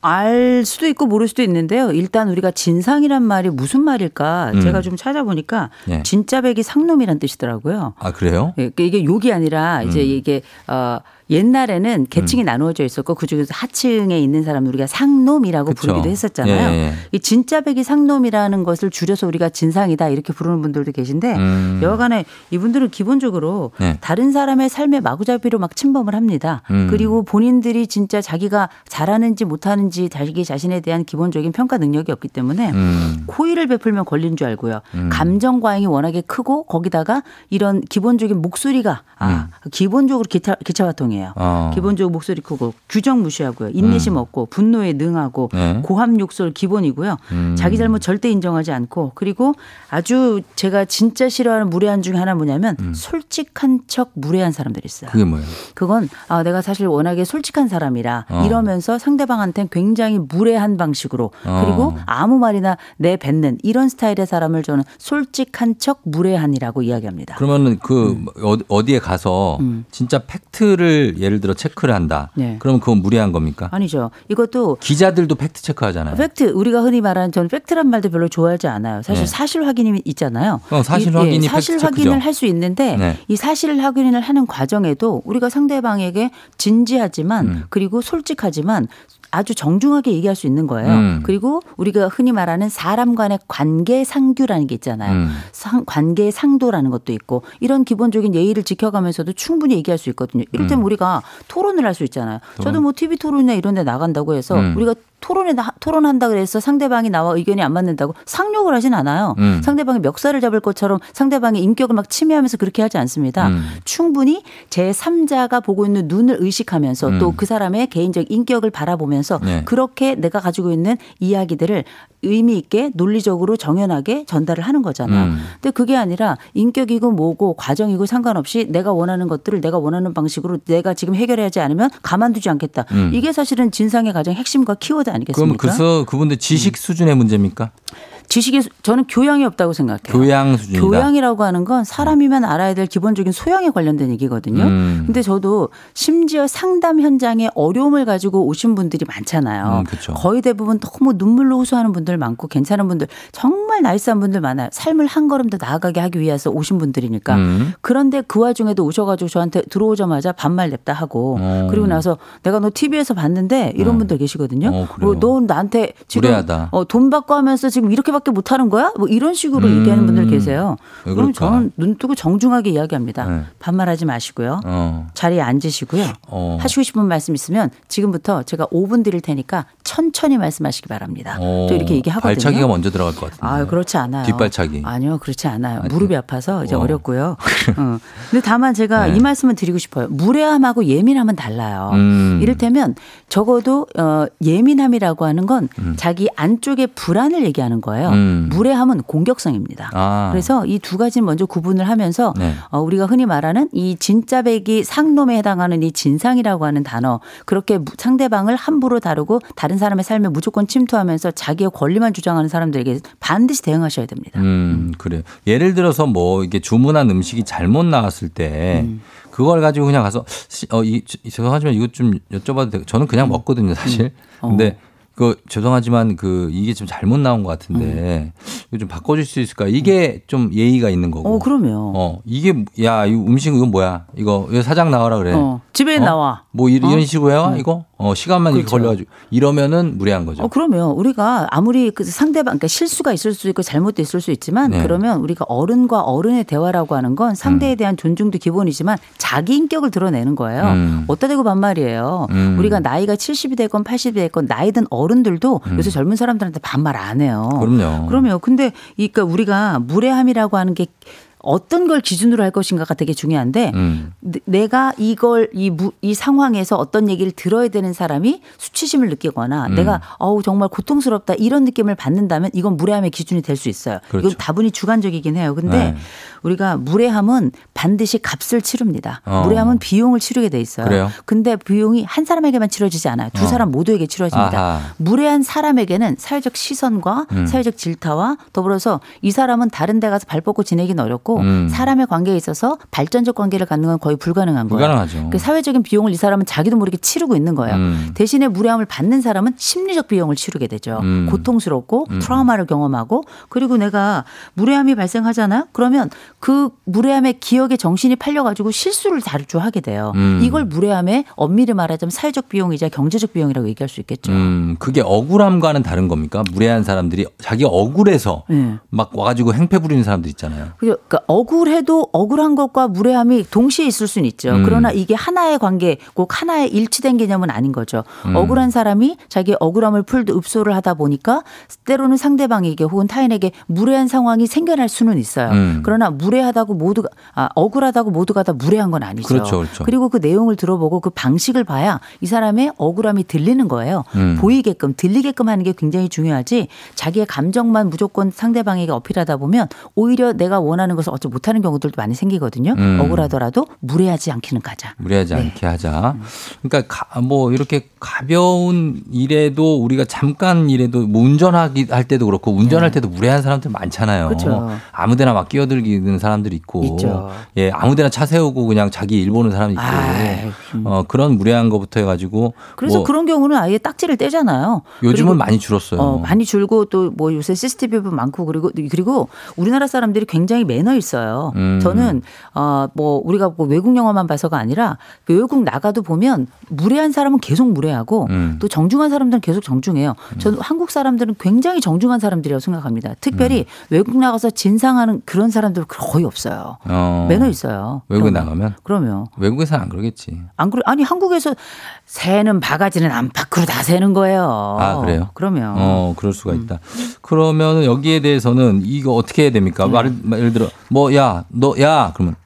알 수도 있고 모를 수도 있는데요. 일단 우리가 진상이란 말이 무슨 말일까 음. 제가 좀 찾아보니까 예. 진짜배기 상놈이란 뜻이더라고요. 아 그래요? 예, 그러니까 이게 욕이 아니라 이제 음. 이게 어 옛날에는 계층이 나누어져 있었고 그중에서 하층에 있는 사람 우리가 상놈이라고 그쵸. 부르기도 했었잖아요. 예, 예. 이 진짜배기 상놈이라는 것을 줄여서 우리가 진상이다 이렇게 부르는 분들도 계신데 음. 여하간에 이분들은 기본적으로 네. 다른 사람의 삶에 마구잡이로 막 침범을 합니다. 음. 그리고 본인들이 진짜 자기가 잘하는지 못하는지 자기 자신에 대한 기본적인 평가 능력이 없기 때문에 음. 호의를 베풀면 걸리는 줄 알고요. 음. 감정 과잉이 워낙에 크고 거기다가 이런 기본적인 목소리가 아, 기본적으로 기타, 기차화통이 에요. 어. 기본적으로 목소리 크고 규정 무시하고요. 인내심 없고 분노에 능하고 음. 네. 고함 욕설 기본이고요. 음. 자기 잘못 절대 인정하지 않고 그리고 아주 제가 진짜 싫어하는 무례한 중에 하나 뭐냐면 솔직한 척 무례한 사람들이 있어요. 음. 그게 뭐예요? 그건 아 내가 사실 워낙에 솔직한 사람이라 어. 이러면서 상대방한테는 굉장히 무례한 방식으로 어. 그리고 아무 말이나 내뱉는 이런 스타일의 사람을 저는 솔직한 척 무례한이라고 이야기합니다. 그러면은 그 음. 어- 어디에 가서 진짜 팩트를 예를 들어 체크를 한다. 네. 그러면 그건 무리한 겁니까? 아니죠. 이것도 기자들도 팩트 체크하잖아요. 팩트 우리가 흔히 말하는 저는 fact란 말도 별로 좋아하지 않아요. 사실 네. 사실 확인이 있잖아요. 어, 사실 이- 확인이 사실 팩트 확인을. 할 수 있는데 네. 이 사실 확인을 하는 과정에도 우리가 상대방에게 진지하지만 음. 그리고 솔직하지만 아주 정중하게 얘기할 수 있는 거예요. 음. 그리고 우리가 흔히 말하는 사람 간의 관계 상규라는 게 있잖아요. 음. 상, 관계 상도라는 것도 있고 이런 기본적인 예의를 지켜가면서도 충분히 얘기할 수 있거든요. 이를테면 음. 우리가 토론을 할 수 있잖아요. 저도. 뭐 TV 토론이나 이런 데 나간다고 해서 음. 우리가 토론에 나- 토론한다 그래서 상대방이 나와 의견이 안 맞는다고 상욕을 하진 않아요. 음. 상대방의 멱살을 잡을 것처럼 상대방의 인격을 막 침해하면서 그렇게 하지 않습니다. 음. 충분히 제 3자가 보고 있는 눈을 의식하면서 음. 또그 사람의 개인적 인격을 바라보면서 네. 그렇게 내가 가지고 있는 이야기들을 의미 있게 논리적으로 정연하게 전달을 하는 거잖아요. 음. 근데 그게 아니라 인격이고 뭐고 과정이고 상관없이 내가 원하는 것들을 내가 원하는 방식으로 내가 지금 해결하지 않으면 가만두지 않겠다. 음. 이게 사실은 진상의 가장 핵심과 키워드 아니겠습니까? 그서 그분들 지식 수준의 문제입니까? 지식의 수- 저는 교양이 없다고 생각해요. 교양 수준이다. 교양이라고 하는 건 사람이면 알아야 될 기본적인 소양에 관련된 얘기거든요. 음. 근데 저도 심지어 상담 현장에 어려움을 가지고 오신 분들이 많잖아요. 음, 그쵸. 거의 대부분 너무 눈물로 호소하는 분들 많고 괜찮은 분들 정말 나이스한 분들 많아요. 삶을 한 걸음 더 나아가게 하기 위해서 오신 분들이니까. 음. 그런데 그 와중에도 오셔가지고 저한테 들어오자마자 반말 냅다 하고 어. 그리고 나서 내가 너 TV에서 봤는데 이런 분들 계시거든요. 어, 그래요? 어, 너 나한테 지금. 어, 돈 받고 하면서 지금 이렇게 밖에 못하는 거야? 뭐 이런 식으로 음. 얘기하는 분들 계세요. 왜 그럼? 저는 눈 뜨고 정중하게 이야기합니다. 네. 반말하지 마시고요. 어. 자리에 앉으시고요. 어. 하시고 싶은 말씀 있으면 지금부터 제가 5분 드릴 테니까 천천히 말씀하시기 바랍니다. 어. 또 이렇게 얘기하거든요. 발차기가 먼저 들어갈 것 같은데. 아, 그렇지 않아요. 뒷발차기. 아니요, 그렇지 않아요. 아니, 무릎이 아파서 이제 어. 어렵고요. (laughs) 어. 근데 다만 제가 네. 이 말씀을 드리고 싶어요. 무례함하고 예민함은 달라요. 음. 이를테면 적어도 어, 예민함이라고 하는 건 음. 자기 안쪽의 불안을 얘기하는 거예요. 음. 무례함은 공격성입니다. 아. 그래서 이 두 가지는 먼저 구분을 하면서 네. 어, 우리가 흔히 말하는 이 진짜 배기 상놈에 해당하는 이 진상이라고 하는 단어 그렇게 무- 상대방을 함부로 다루고 다른 사람의 삶에 무조건 침투하면서 자기의 권리만 주장하는 사람들에게 반드시 대응하셔야 됩니다. 음, 그래요. 예를 들어서 뭐 이게 주문한 음식이 잘못 나왔을 때 음. 그걸 가지고 그냥 가서 시- 어, 이, 저- 죄송하지만 이것 좀 여쭤봐도 돼요. 저는 그냥 먹거든요, 사실. 어. 근데 그 죄송하지만 그 이게 좀 잘못 나온 것 같은데 이거 좀 바꿔줄 수 있을까? 이게 좀 예의가 있는 거고. 어, 그럼요. 어, 이게 야, 이 음식 이거 뭐야? 이거 왜 사장 나와라 그래? 어, 집에 어? 나와. 뭐 이- 이런 어? 식으로 해요? 음. 이거? 어, 시간만 그렇죠. 걸려가지고 이러면은 무례한 거죠. 어, 그러면 우리가 아무리 그 상대방, 그러니까 실수가 있을 수 있고 잘못도 있을 수 있지만 네. 그러면 우리가 어른과 어른의 대화라고 하는 건 상대에 대한 존중도 기본이지만 자기 인격을 드러내는 거예요. 음. 어디다 대고 반말이에요. 음. 우리가 나이가 70이 됐건 80이 됐건 나이 든 어 른들도 요새 젊은 사람들한테 반말 안 해요. 음. 그럼요. 그러면 근데 이- 그러니까 우리가 무례함이라고 하는 게 어떤 걸 기준으로 할 것인가가 되게 중요한데 음. 내- 내가 이걸 이, 무, 이 상황에서 어떤 얘기를 들어야 되는 사람이 수치심을 느끼거나 음. 내가 어우 정말 고통스럽다 이런 느낌을 받는다면 이건 무례함의 기준이 될 수 있어요. 그렇죠. 이건 다분히 주관적이긴 해요. 근데 네. 우리가 무례함은 반드시 값을 치릅니다. 어. 무례함은 비용을 치르게 돼 있어요. 그래요? 근데 비용이 한 사람에게만 치러지지 않아요. 두 어. 사람 모두에게 치러집니다. 아하. 무례한 사람에게는 사회적 시선과 음. 사회적 질타와 더불어서 이 사람은 다른 데 가서 발 뻗고 지내기는 어렵고 음. 사람의 관계에 있어서 발전적 관계를 갖는 건 거의 불가능한 거예요. 불가능하죠. 그 사회적인 비용을 이 사람은 자기도 모르게 치르고 있는 거예요. 음. 대신에 무례함을 받는 사람은 심리적 비용을 치르게 되죠. 음. 고통스럽고 음. 트라우마를 경험하고 그리고 내가 무례함이 발생하잖아요. 그러면 그 무례함의 기억에 정신이 팔려가지고 실수를 자주 하게 돼요. 음. 이걸 무례함의 엄밀히 말하자면 사회적 비용이자 경제적 비용이라고 얘기할 수 있겠죠. 음, 그게 억울함과는 다른 겁니까? 무례한 사람들이 자기 억울해서 네. 막 와가지고 행패 부리는 사람들 있잖아요. 그러니까 억울해도 억울한 것과 무례함이 동시에 있을 수는 있죠. 음. 그러나 이게 하나의 관계, 꼭 하나의 일치된 개념은 아닌 거죠. 음. 억울한 사람이 자기 억울함을 풀 읍소를 하다 보니까 때로는 상대방에게 혹은 타인에게 무례한 상황이 생겨날 수는 있어요. 음. 그러나 무례하다고 모두가 아, 억울하다고 모두가 다 무례한 건 아니죠. 그렇죠, 그렇죠. 리고그 내용을 들어보고 그 방식을 봐야 이 사람의 억울함이 들리는 거예요. 음. 보이게끔 들리게끔 하는 게 굉장히 중요하지. 자기의 감정만 무조건 상대방에게 어필하다 보면 오히려 내가 원하는 것을 얻지 못하는 경우들도 많이 생기거든요. 음. 억울하더라도 무례하지 않기는 가자. 무리하지 네. 않게 하자. 그러니까 가- 뭐 이렇게 가벼운 일에도 우리가 잠깐 일에도 뭐 운전하기 할 때도 그렇고 운전할 때도 무례한 사람들 많잖아요. 네. 그렇죠. 아무데나 막 끼어들기는 사람들이 있고, 있죠. 예, 아무데나 차 세우고 그냥 자기 일 보는 사람 있고, 아이, 어 그런 무례한 거부터 해가지고 그래서 뭐 그런 경우는 아예 딱지를 떼잖아요. 요즘은 많이 줄었어요. 어, 많이 줄고 또 뭐 요새 CCTV 많고 그리고 그리고 우리나라 사람들이 굉장히 매너 있어요. 음. 저는 어뭐 우리가 뭐 외국 영화만 봐서가 아니라 그 외국 나가도 보면 무례한 사람은 계속 무례하고 음. 또 정중한 사람들은 계속 정중해요. 저는 한국 사람들은 굉장히 정중한 사람들이라고 생각합니다. 특별히 음. 외국 나가서 진상하는 그런 사람들 거의 없어요. 어, 매너 있어요. 외국에 그러면. 나가면 그러면 외국에서는 안 그러겠지. 안 그래 아니 한국에서 새는 바가지는 안팎으로 다 새는 거예요. 아 그래요? 그러면 어 그럴 수가 있다. 그러면 여기에 대해서는 이거 어떻게 해야 됩니까? 말 예를 들어 뭐 야 너 야 그러면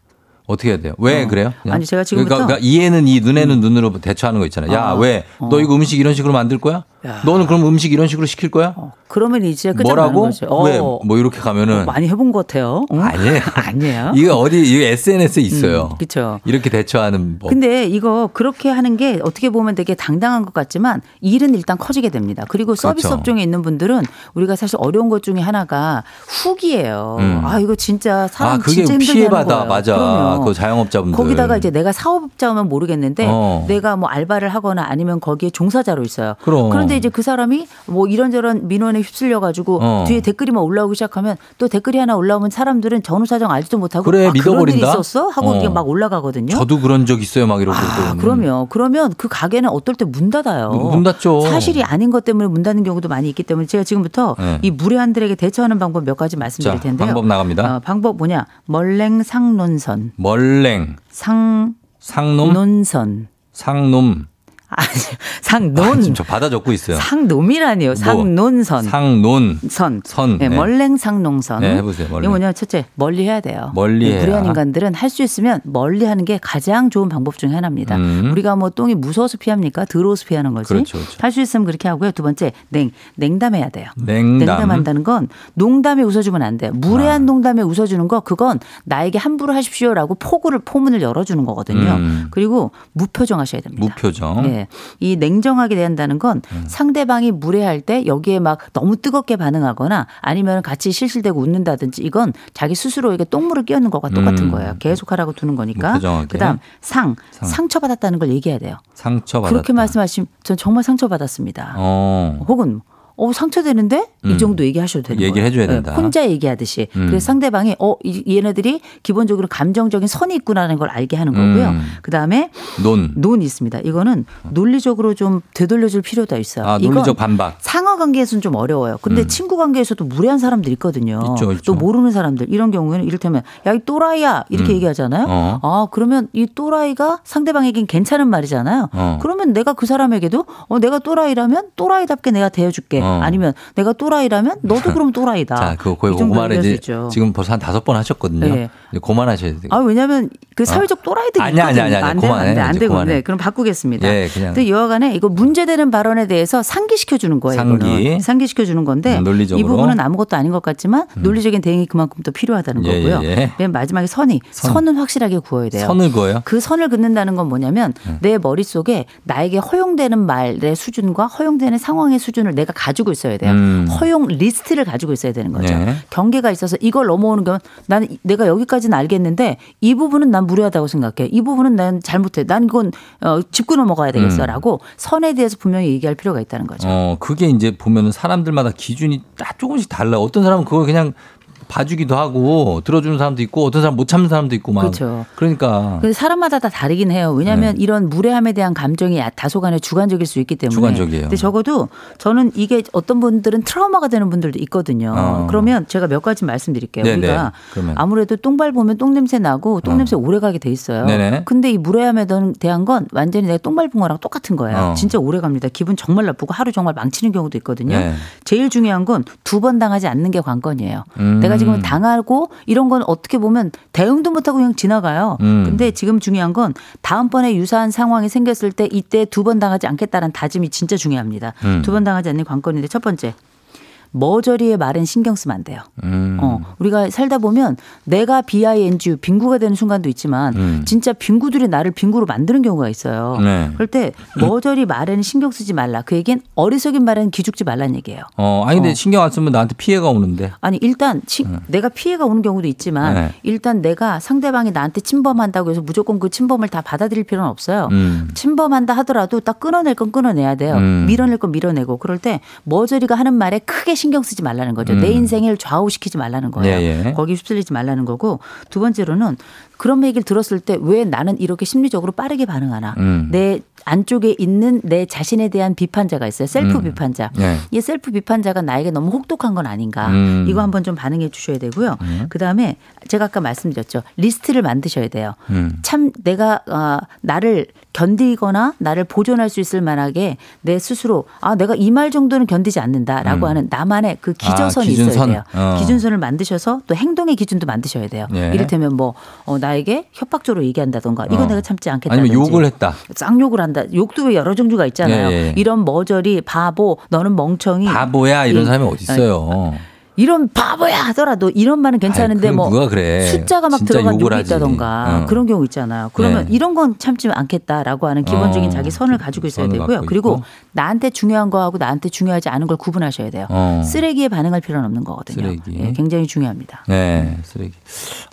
어떻게 해야 돼요? 왜 어. 그래요? 그냥? 아니, 제가 지금부터- 그러니까, 그러니까 이해는 이 눈에는 눈으로 대처하는 거 있잖아요. 야 아. 왜너 어. 이거 음식 이런 식으로 만들 거야? 야. 너는 그럼 음식 이런 식으로 시킬 거야? 그러면 이제 뭐라고? 어. 왜? 뭐 이렇게 가면은 많이 해본 것 같아요. 응? 아니에요. (laughs) 아니에요. (laughs) 이거 어디 이거 SNS에 있어요. 그렇죠. 이렇게 대처하는 법. 근데 이거 그렇게 하는 게 어떻게 보면 되게 당당한 것 같지만 일은 일단 커지게 됩니다. 그리고 서비스 그렇죠. 업종에 있는 분들은 우리가 사실 어려운 것 중에 하나가 후기예요. 음. 아 이거 진짜 사람 아 그게 진짜 피해받아 거예요. 맞아. 그럼요. 그 자영업자분들. 거기다가 이제 내가 사업자면 모르겠는데 어. 내가 뭐 알바를 하거나 아니면 거기에 종사자로 있어요. 그럼. 런데 이제 그 사람이 뭐 이런저런 민원에 휩쓸려 가지고 어. 뒤에 댓글이 막 올라오기 시작하면 또 댓글이 하나 올라오면 사람들은 전후 사정 알지도 못하고 그래, 아, 그런 믿어버린다? 있었어 하고 어. 이게 막 올라가거든요. 저도 그런 적 있어요. 막 이러고. 아, 그러면 그러면 그 가게는 어떨 때 문 닫아요. 문 닫죠. 사실이 아닌 것 때문에 문 닫는 경우도 많이 있기 때문에 제가 지금부터 네. 이 무례한들에게 대처하는 방법 몇 가지 자 말씀드릴 텐데요. 방법 나갑니다. 어, 방법 뭐냐? 멀랭상논선. 멀랭 상 상놈 논선. 상놈 아니, 상논. 아, 지금 저 받아 적고 있어요. 상놈이라니요. 상논선. 상논 선. 선. 네, 네. 멀랭상농선. 네, 해보세요. 멀랭. 이거 뭐냐, 첫째, 멀리 해야 돼요. 멀리 해야. 불의한 인간들은 할 수 있으면 멀리 하는 게 가장 좋은 방법 중에 하나입니다. 음. 우리가 뭐 똥이 무서워서 피합니까? 더러워서 피하는 거지. 그렇죠, 그렇죠. 할수 있으면 그렇게 하고요. 두 번째, 냉, 냉담해야 돼요. 냉담. 한다는 건 농담에 웃어주면 안 돼요. 아. 무례한 농담에 웃어주는 거 그건 나에게 함부로 하십시오라고 포구를 포문을 열어주는 거거든요. 음. 그리고 무표정 하셔야 됩니다. 무표정. 예. 이 냉정하게 대한다는 건 음. 상대방이 무례할 때 여기에 막 너무 뜨겁게 반응하거나 아니면 같이 실실대고 웃는다든지 이건 자기 스스로에게 똥물을 끼얹는 것과 똑같은 음. 거예요. 계속하라고 두는 거니까. 무표정하게. 그다음 상, 상. 상처받았다는 걸 얘기해야 돼요. 상처받았다. 그렇게 말씀하시면 전 정말 상처받았습니다. 어. 혹은 어 상처되는데 음. 이 정도 얘기하셔도 되는 얘기를 거예요. 해줘야 네, 된다. 혼자 얘기하듯이. 음. 그래서 상대방이 어 이- 얘네들이 기본적으로 감정적인 선이 있구나라는 걸 알게 하는 거고요. 음. 그 다음에 논. 논이 있습니다. 이거는 논리적으로 좀 되돌려줄 필요가 있어요. 아, 논리적 반박. 상하 관계에서는 좀 어려워요. 근데 음. 친구 관계에서도 무례한 사람들 있거든요. 있죠, 있죠. 또 모르는 사람들 이런 경우에는 이를테면 야 이 또라이야 이렇게 음. 얘기하잖아요. 어. 아 그러면 이 또라이가 상대방에겐 괜찮은 말이잖아요. 어. 그러면 내가 그 사람에게도 어 내가 또라이라면 또라이답게 내가 대해줄게. 어. 아니면 내가 또라이라면 너도 그럼 또라이다. (laughs) 자, 그, 얘기할 수 이제. 지금 벌써 한 다섯 번 하셨거든요. 네. 이제 그만하셔야 돼요. 아 왜냐하면 그 사회적 또라이들이 아니야, 있거든요. 아니야. 안 되면 그만해. 안 돼. 안 이제 되고 그만해. 네. 그럼 바꾸겠습니다. 예, 그냥. 근데 여하간에 이거 문제되는 발언에 대해서 상기시켜 주는 거예요. 상기. 상기시켜 주는 건데 음, 논리적으로. 이 부분은 아무것도 아닌 것 같지만 논리적인 대응이 그만큼 또 필요하다는 예, 거고요. 예, 예. 맨 마지막에 선이 선. 선. 은 확실하게 그어야 돼요. 선을 그어요? 그 선을 긋는다는 건 뭐냐면 음. 내 머릿속에 나에게 허용되는 말의 수준과 허용되는 상황의 수준을 내가 가 지고 있어야 돼요. 음. 허용 리스트를 가지고 있어야 되는 거죠. 네. 경계가 있어서 이걸 넘어오는 건 나는 내가 여기까지는 알겠는데 이 부분은 난 무례하다고 생각해. 이 부분은 난 잘못해. 난 이건 어, 짚고 넘어가야 되겠어라고 선에 대해서 분명히 얘기할 필요가 있다는 거죠. 어, 그게 이제 보면은 사람들마다 기준이 딱 조금씩 달라요. 어떤 사람은 그걸 그냥 봐주기도 하고 들어주는 사람도 있고 어떤 사람 못 참는 사람도 있고 막. 그렇죠. 그러니까 사람마다 다 다르긴 해요. 왜냐하면 네. 이런 무례함에 대한 감정이 다소간에 주관적일 수 있기 때문에. 주관적이에요. 근데 적어도 저는 이게 어떤 분들은 트라우마가 되는 분들도 있거든요. 어. 그러면 제가 몇 가지 말씀드릴게요. 네네. 우리가 그러면. 아무래도 똥발 보면 똥냄새 나고 똥냄새 오래 가게 돼 있어요. 네네. 근데 이 무례함에 대한 건 완전히 내가 똥발 본 거랑 똑같은 거예요. 어. 진짜 오래 갑니다. 기분 정말 나쁘고 하루 정말 망치는 경우도 있거든요. 네. 제일 중요한 건 두 번 당하지 않는 게 관건이에요. 음. 내가 지금 당하고 이런 건 어떻게 보면 대응도 못하고 그냥 지나가요. 음. 근데 지금 중요한 건 다음번에 유사한 상황이 생겼을 때 이때 두 번 당하지 않겠다는 다짐이 진짜 중요합니다. 음. 두번 당하지 않는 관건인데 첫 번째. 머저리의 말엔 신경 쓰면 안 돼요. 음. 어, 우리가 살다 보면 내가 BING 빙구가 되는 순간도 있지만 음. 진짜 빙구들이 나를 빙구로 만드는 경우가 있어요. 네. 그럴 때 머저리 말에는 신경 쓰지 말라. 그 얘기는 어리석인 말에는 기죽지 말라는 얘기예요. 어, 아니 근데 어. 신경 안 쓰면 나한테 피해가 오는데. 아니 일단 치- 내가 피해가 오는 경우도 있지만 네. 일단 내가 상대방이 나한테 침범한다고 해서 무조건 그 침범을 다 받아들일 필요는 없어요. 음. 침범한다 하더라도 딱 끊어낼 건 끊어내야 돼요. 음. 밀어낼 건 밀어내고 그럴 때 머저리가 하는 말에 크게 신경 쓰지 말라는 거죠. 음. 내 인생을 좌우시키지 말라는 거예요. 예, 예. 거기 휩쓸리지 말라는 거고 두 번째로는 그런 얘기를 들었을 때 왜 나는 이렇게 심리적으로 빠르게 반응하나. 음. 내 안쪽에 있는 내 자신에 대한 비판자가 있어요. 셀프 음. 비판자. 네. 이 셀프 비판자가 나에게 너무 혹독한 건 아닌가. 음. 이거 한번 좀 반응해 주셔야 되고요. 음. 그 다음에 제가 아까 말씀드렸죠. 리스트를 만드셔야 돼요. 음. 참 내가 어, 나를 견디거나 나를 보존할 수 있을 만하게 내 스스로 아 내가 이 말 정도는 견디지 않는다라고 음. 하는 나만의 그 아, 기저선이 기준선. 있어야 돼요. 어. 기준선을 만드셔서 또 행동의 기준도 만드셔야 돼요. 예. 이를테면 뭐 어, 나에게 협박적으로 얘기한다던가 이거 어. 내가 참지 않겠다든지 아니면 욕을 했다. 쌍욕을 한다. 욕도 왜 여러 종류가 있잖아요. 예, 예. 이런 머저리 바보 너는 멍청이 바보야 이런 이- 사람이 어디 있어요? 이런 바보야 하더라도 이런 말은 괜찮은데 아이, 뭐 누가 그래. 숫자가 막 들어간 욕이. 있다던가 어. 그런 경우 있잖아요. 그러면 네. 이런 건 참지 않겠다라고 하는 기본적인 어, 자기 선을 가지고 있어야 되고요. 그리고 있고. 나한테 중요한 거하고 나한테 중요하지 않은 걸 구분하셔야 돼요. 어. 쓰레기에 반응할 필요는 없는 거거든요. 쓰레기. 예, 굉장히 중요합니다. 네, 쓰레기.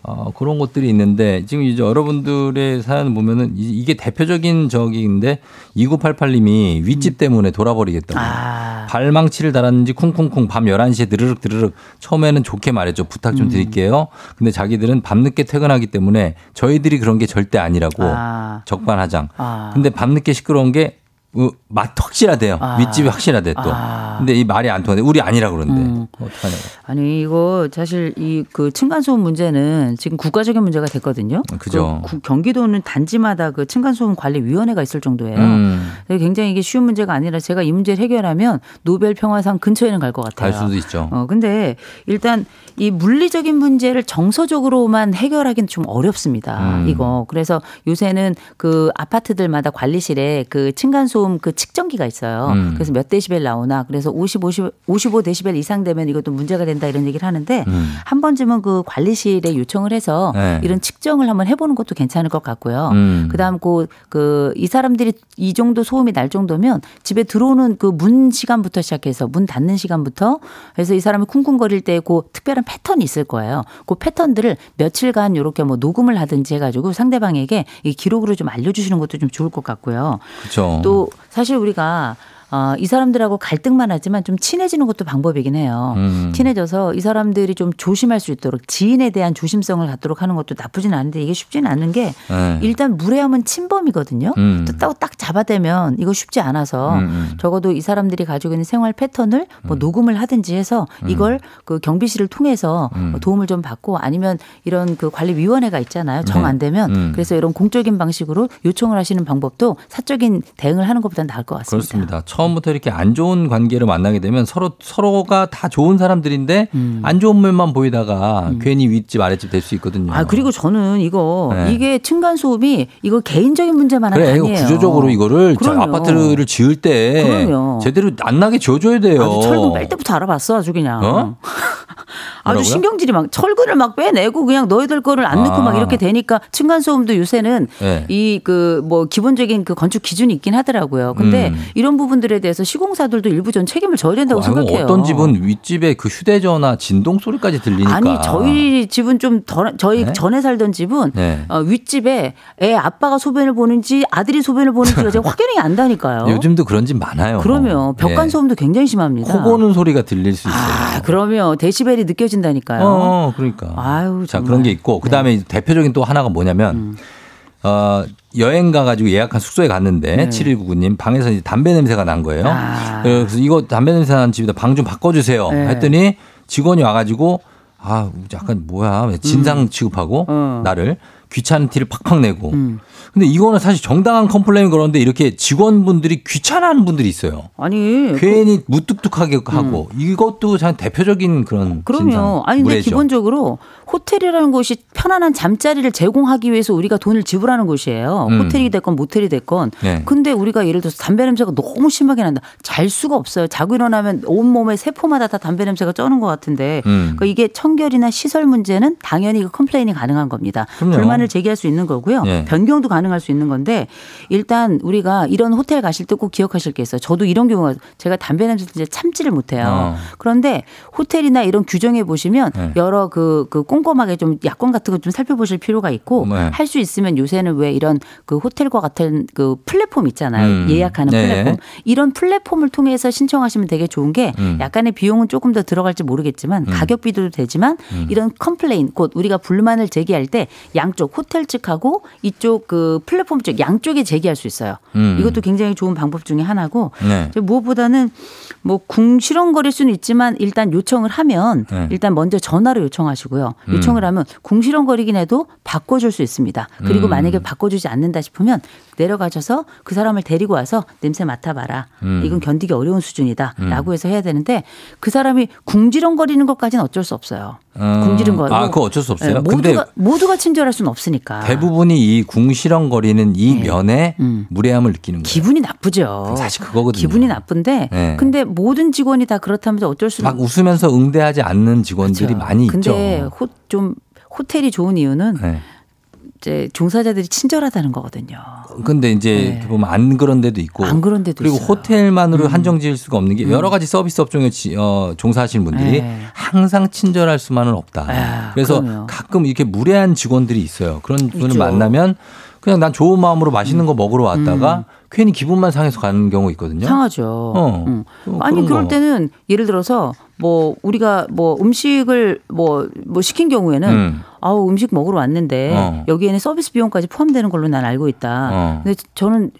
어, 그런 것들이 있는데 지금 이제 여러분들의 사연 보면은 이- 이게 대표적인 적인데 2988님이 윗집 때문에 돌아버리겠다고. 아. 발망치를 달았는지 쿵쿵쿵 밤 11시에 드르륵 드르륵 처음에는 좋게 말했죠. 부탁 음. 좀 드릴게요. 근데 자기들은 밤늦게 퇴근하기 때문에 저희들이 그런 게 절대 아니라고 아. 적반하장. 아. 근데 밤늦게 시끄러운 게 어, 맛 확실하대요. 아. 윗집이 확실하대 또. 아. 근데 이 말이 안 통하는데 우리 아니라 그러는데 음. 어떡하냐고. 아니 이거 사실 이 그 층간소음 문제는 지금 국가적인 문제가 됐거든요. 그죠. 그 구- 경기도는 단지마다 그 층간소음 관리 위원회가 있을 정도예요. 음. 굉장히 이게 쉬운 문제가 아니라 제가 이 문제를 해결하면 노벨 평화상 근처에는 갈 것 같아요. 갈 수도 있죠. 어 근데 일단 이 물리적인 문제를 정서적으로만 해결하기는 좀 어렵습니다. 음. 이거 그래서 요새는 그 아파트들마다 관리실에 그 층간소음 그 측정기가 있어요. 음. 그래서 몇 데시벨 나오나 그래서 50, 50, 55 데시벨 이상 되면 이것도 문제가 된다 이런 얘기를 하는데 음. 한 번쯤은 그 관리실에 요청을 해서 네. 이런 측정을 한번 해보는 것도 괜찮을 것 같고요. 음. 그다음 그 그 이 사람들이 이 정도 소음이 날 정도면 집에 들어오는 그 문 시간부터 시작해서 문 닫는 시간부터 해서 이 사람이 쿵쿵거릴 때 그 특별한 패턴이 있을 거예요. 그 패턴들을 며칠간 이렇게 뭐 녹음을 하든지 해가지고 상대방에게 이 기록으로 좀 알려주시는 것도 좀 좋을 것 같고요. 그렇죠. 또 사실 우리가 어, 이 사람들하고 갈등만 하지만 좀 친해지는 것도 방법이긴 해요. 음. 친해져서 이 사람들이 좀 조심할 수 있도록 지인에 대한 조심성을 갖도록 하는 것도 나쁘진 않은데 이게 쉽지는 않은 게 네. 일단 무례함은 침범이거든요. 음. 또 딱, 딱 잡아대면 이거 쉽지 않아서 음, 음. 적어도 이 사람들이 가지고 있는 생활 패턴을 뭐 녹음을 하든지 해서 이걸 그 경비실을 통해서 음. 도움을 좀 받고 아니면 이런 그 관리위원회가 있잖아요. 정 네. 안 되면 음. 그래서 이런 공적인 방식으로 요청을 하시는 방법도 사적인 대응을 하는 것보다 나을 것 같습니다. 그렇습니다. 처음부터 이렇게 안 좋은 관계를 만나게 되면 서로 서로가 다 좋은 사람들인데 안 좋은 면만 보이다가 괜히 윗집 아랫집 될 수 있거든요. 음. 아 그리고 저는 이거 네. 이게 층간 소음이 이거 개인적인 문제만 그래 아니에요. 구조적으로 이거를. 아파트를 지을 때 그럼요. 제대로 안 나게 지어줘야 돼요. 아주 철근 뺄 때부터 알아봤어 아주 그냥. 어? (laughs) 아주? 신경질이 막 철근을 막 빼내고 그냥 너희들 거를 안 넣고 아. 막 이렇게 되니까 층간 소음도 요새는 네. 이그 뭐 기본적인 그 건축 기준이 있긴 하더라고요. 근데 음. 이런 부분들 에 대해서 시공사들도 일부 전 책임을 져야 된다고 아이고, 생각해요. 어떤 집은 윗집에 그 휴대전화 진동 소리까지 들리니까. 아니 저희 집은 좀 덜, 저희 네? 전에 살던 집은 네. 어, 윗집에 애 아빠가 소변을 보는지 아들이 소변을 보는지가 제가 (laughs) 확연히 안다니까요. 요즘도 그런 집 많아요. 그러면 벽간 예. 소음도 굉장히 심합니다. 코 고는 소리가 들릴 수 있어요. 아, 그러면 데시벨이 느껴진다니까요. 어, 그러니까. 아유, 자, 정말. 그런 게 있고 그 다음에 대표적인 또 하나가 뭐냐면 음. 어, 여행 가가지고 예약한 숙소에 갔는데 네. 7199님 방에서 이제 담배 냄새가 난 거예요. 아. 그래서 이거 담배 냄새 나는 집이다 방 좀 바꿔주세요. 네. 했더니 직원이 와가지고 아 약간 뭐야 진상 취급하고 어. 나를 귀찮은 티를 팍팍 내고. 음. 근데 이거는 사실 정당한 complain 그러는데 이렇게 직원분들이 귀찮아하는 분들이 있어요. 아니 괜히 무뚝뚝하게 하고 이것도 참 대표적인 그런 음. 그럼요. 진상, 아니 근데 무례죠. 기본적으로 호텔이라는 곳이 편안한 잠자리를 제공하기 위해서 우리가 돈을 지불하는 곳이에요. 음. 호텔이 됐건 모텔이 됐건. 네. 근데 우리가 예를 들어서 담배 냄새가 너무 심하게 난다. 잘 수가 없어요. 자고 일어나면 온 몸에 세포마다 다 담배 냄새가 쩌는 것 같은데. 음. 그러니까 이게 청결이나 시설 문제는 당연히 그 complain이 가능한 겁니다. 그럼요. 불만을 제기할 수 있는 거고요. 예. 변경도 가능할 수 있는 건데 일단 우리가 이런 호텔 가실 때 꼭 기억하실 게 있어요. 저도 이런 경우가 제가 담배 냄새 진짜 참지를 못해요. 어. 그런데 호텔이나 이런 규정에 보시면 네. 여러 그, 그 꼼꼼하게 좀 약관 같은 거 좀 살펴보실 필요가 있고 네. 할수 있으면 요새는 왜 이런 그 호텔과 같은 그 플랫폼 있잖아요. 음. 예약하는 네. 플랫폼. 이런 플랫폼을 통해서 신청하시면 되게 좋은 게 음. 약간의 비용은 조금 더 들어갈지 모르겠지만 가격 비교도 되지만 음. 이런 complain 곧 우리가 불만을 제기할 때 양쪽 호텔 측하고 이쪽 그 플랫폼 쪽 양쪽에 제기할 수 있어요. 음. 이것도 굉장히 좋은 방법 중에 하나고 네. 무엇보다는 뭐 궁시렁거릴 수는 있지만 일단 요청을 하면 네. 일단 먼저 전화로 요청하시고요. 음. 요청을 하면 궁시렁거리긴 해도 바꿔줄 수 있습니다. 그리고 음. 만약에 바꿔주지 않는다 싶으면 내려가셔서 그 사람을 데리고 와서 냄새 맡아봐라. 음. 이건 견디기 어려운 수준이다 라고 해서 해야 되는데 그 사람이 궁지렁거리는 것까지는 어쩔 수 없어요. 음. 궁지른 거. 아, 그거 어쩔 수 없어요. 예, 근데 모두가 모두가 친절할 수는 없으니까. 대부분이 이 궁시렁거리는 이 네. 면에 음. 무례함을 느끼는 거예요. 기분이 나쁘죠. 사실 그거거든요. 기분이 나쁜데 네. 근데 모든 직원이 다 그렇다면서 어쩔 수 막 웃으면서 응대하지 않는 직원들이 그렇죠. 많이 근데 있죠. 호, 좀 호텔이 좋은 이유는 네. 이제 종사자들이 친절하다는 거거든요. 근데 이제 네. 보면 안 그런 데도 있고 안 그런 데도 그리고 있어요. 음. 호텔만으로 한정 지을 수가 없는 게 여러 가지 서비스 업종에 지- 어, 종사하시는 분들이 네. 항상 친절할 수만은 없다. 아, 그래서 그럼요. 가끔 이렇게 무례한 직원들이 있어요. 그런 분을. 만나면 그냥 난 좋은 마음으로 맛있는 거 먹으러 왔다가 괜히 기분만 상해서 가는 경우 있거든요. 음. 상하죠. 어. 응. 또 아니 그럴 거. 때는 예를 들어서 뭐 우리가 뭐 음식을 뭐뭐 시킨 경우에는 음. 아우 음식 먹으러 왔는데 어. 여기에는 서비스 비용까지 포함되는 걸로 난 알고 있다. 어. 근데 저는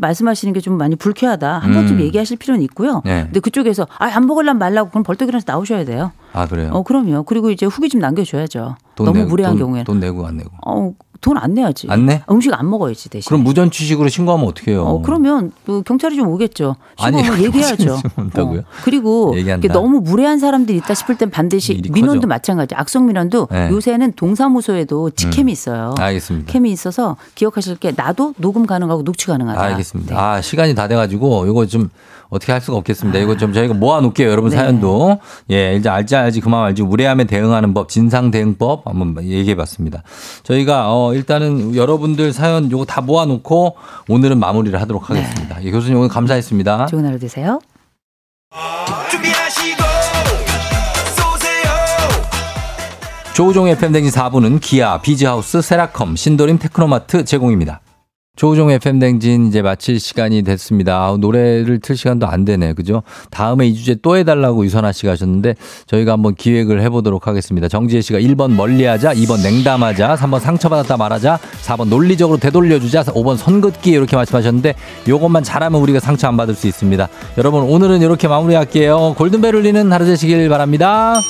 말씀하시는 게 좀 많이 불쾌하다. 한 음. 번쯤 얘기하실 필요는 있고요. 네. 근데 그쪽에서 아 안 먹으려면 말라고 그럼 벌떡 일어나서 나오셔야 돼요. 아 그래요. 어 그럼요. 그리고 이제 후기 좀 남겨줘야죠. 돈 너무 내고, 무례한 돈, 경우에는 돈 내고 안 내고. 어, 돈 안 내야지. 안 내? 음식 안 먹어야지 대신. 그럼 무전 취식으로 신고하면 어떡해요? 어, 그러면 또 경찰이 좀 오겠죠. 아니, 신고하면 얘기해야죠. 온다고요? 어. 그리고 너무 무례한 사람들이 있다 싶을 땐 반드시 민원도 커져. 마찬가지. 악성 민원도 네. 요새는 동사무소에도 직캠이 있어요. 알겠습니다. 캠이 있어서 기억하실 게 나도 녹음 가능하고 녹취 가능하다. 알겠습니다. 네. 아, 시간이 다 돼가지고 이거 좀 어떻게 할 수가 없겠습니다. 이거 좀 저희가 모아놓을게요. 여러분 네. 사연도. 예, 이제 알지 알지 그만 알지 무례함에 대응하는 법, 진상 대응법 한번 얘기해 봤습니다. 저희가 어, 일단은 여러분들 사연 요거 다 모아놓고 오늘은 마무리를 하도록 하겠습니다. 예, 교수님 오늘 감사했습니다. 좋은 하루 되세요. 준비하시고 쏘세요 조우종 FM 댕진 4부는 기아, 비즈하우스, 세라컴, 신도림 테크노마트 제공입니다. 조우종 FM 댕진 이제 마칠 시간이 됐습니다. 아우, 노래를 틀 시간도 안 되네. 그죠? 다음에 이 주제 또 해달라고 유선아 씨가 하셨는데 저희가 한번 기획을 해보도록 하겠습니다. 정지혜 씨가 1번 멀리하자, 2번 냉담하자, 3번 상처받았다 말하자, 4번 논리적으로 되돌려주자, 5번 선긋기 이렇게 말씀하셨는데 요것만 잘하면 우리가 상처 안 받을 수 있습니다. 여러분 오늘은 이렇게 마무리할게요. 골든벨 울리는 하루 되시길 바랍니다.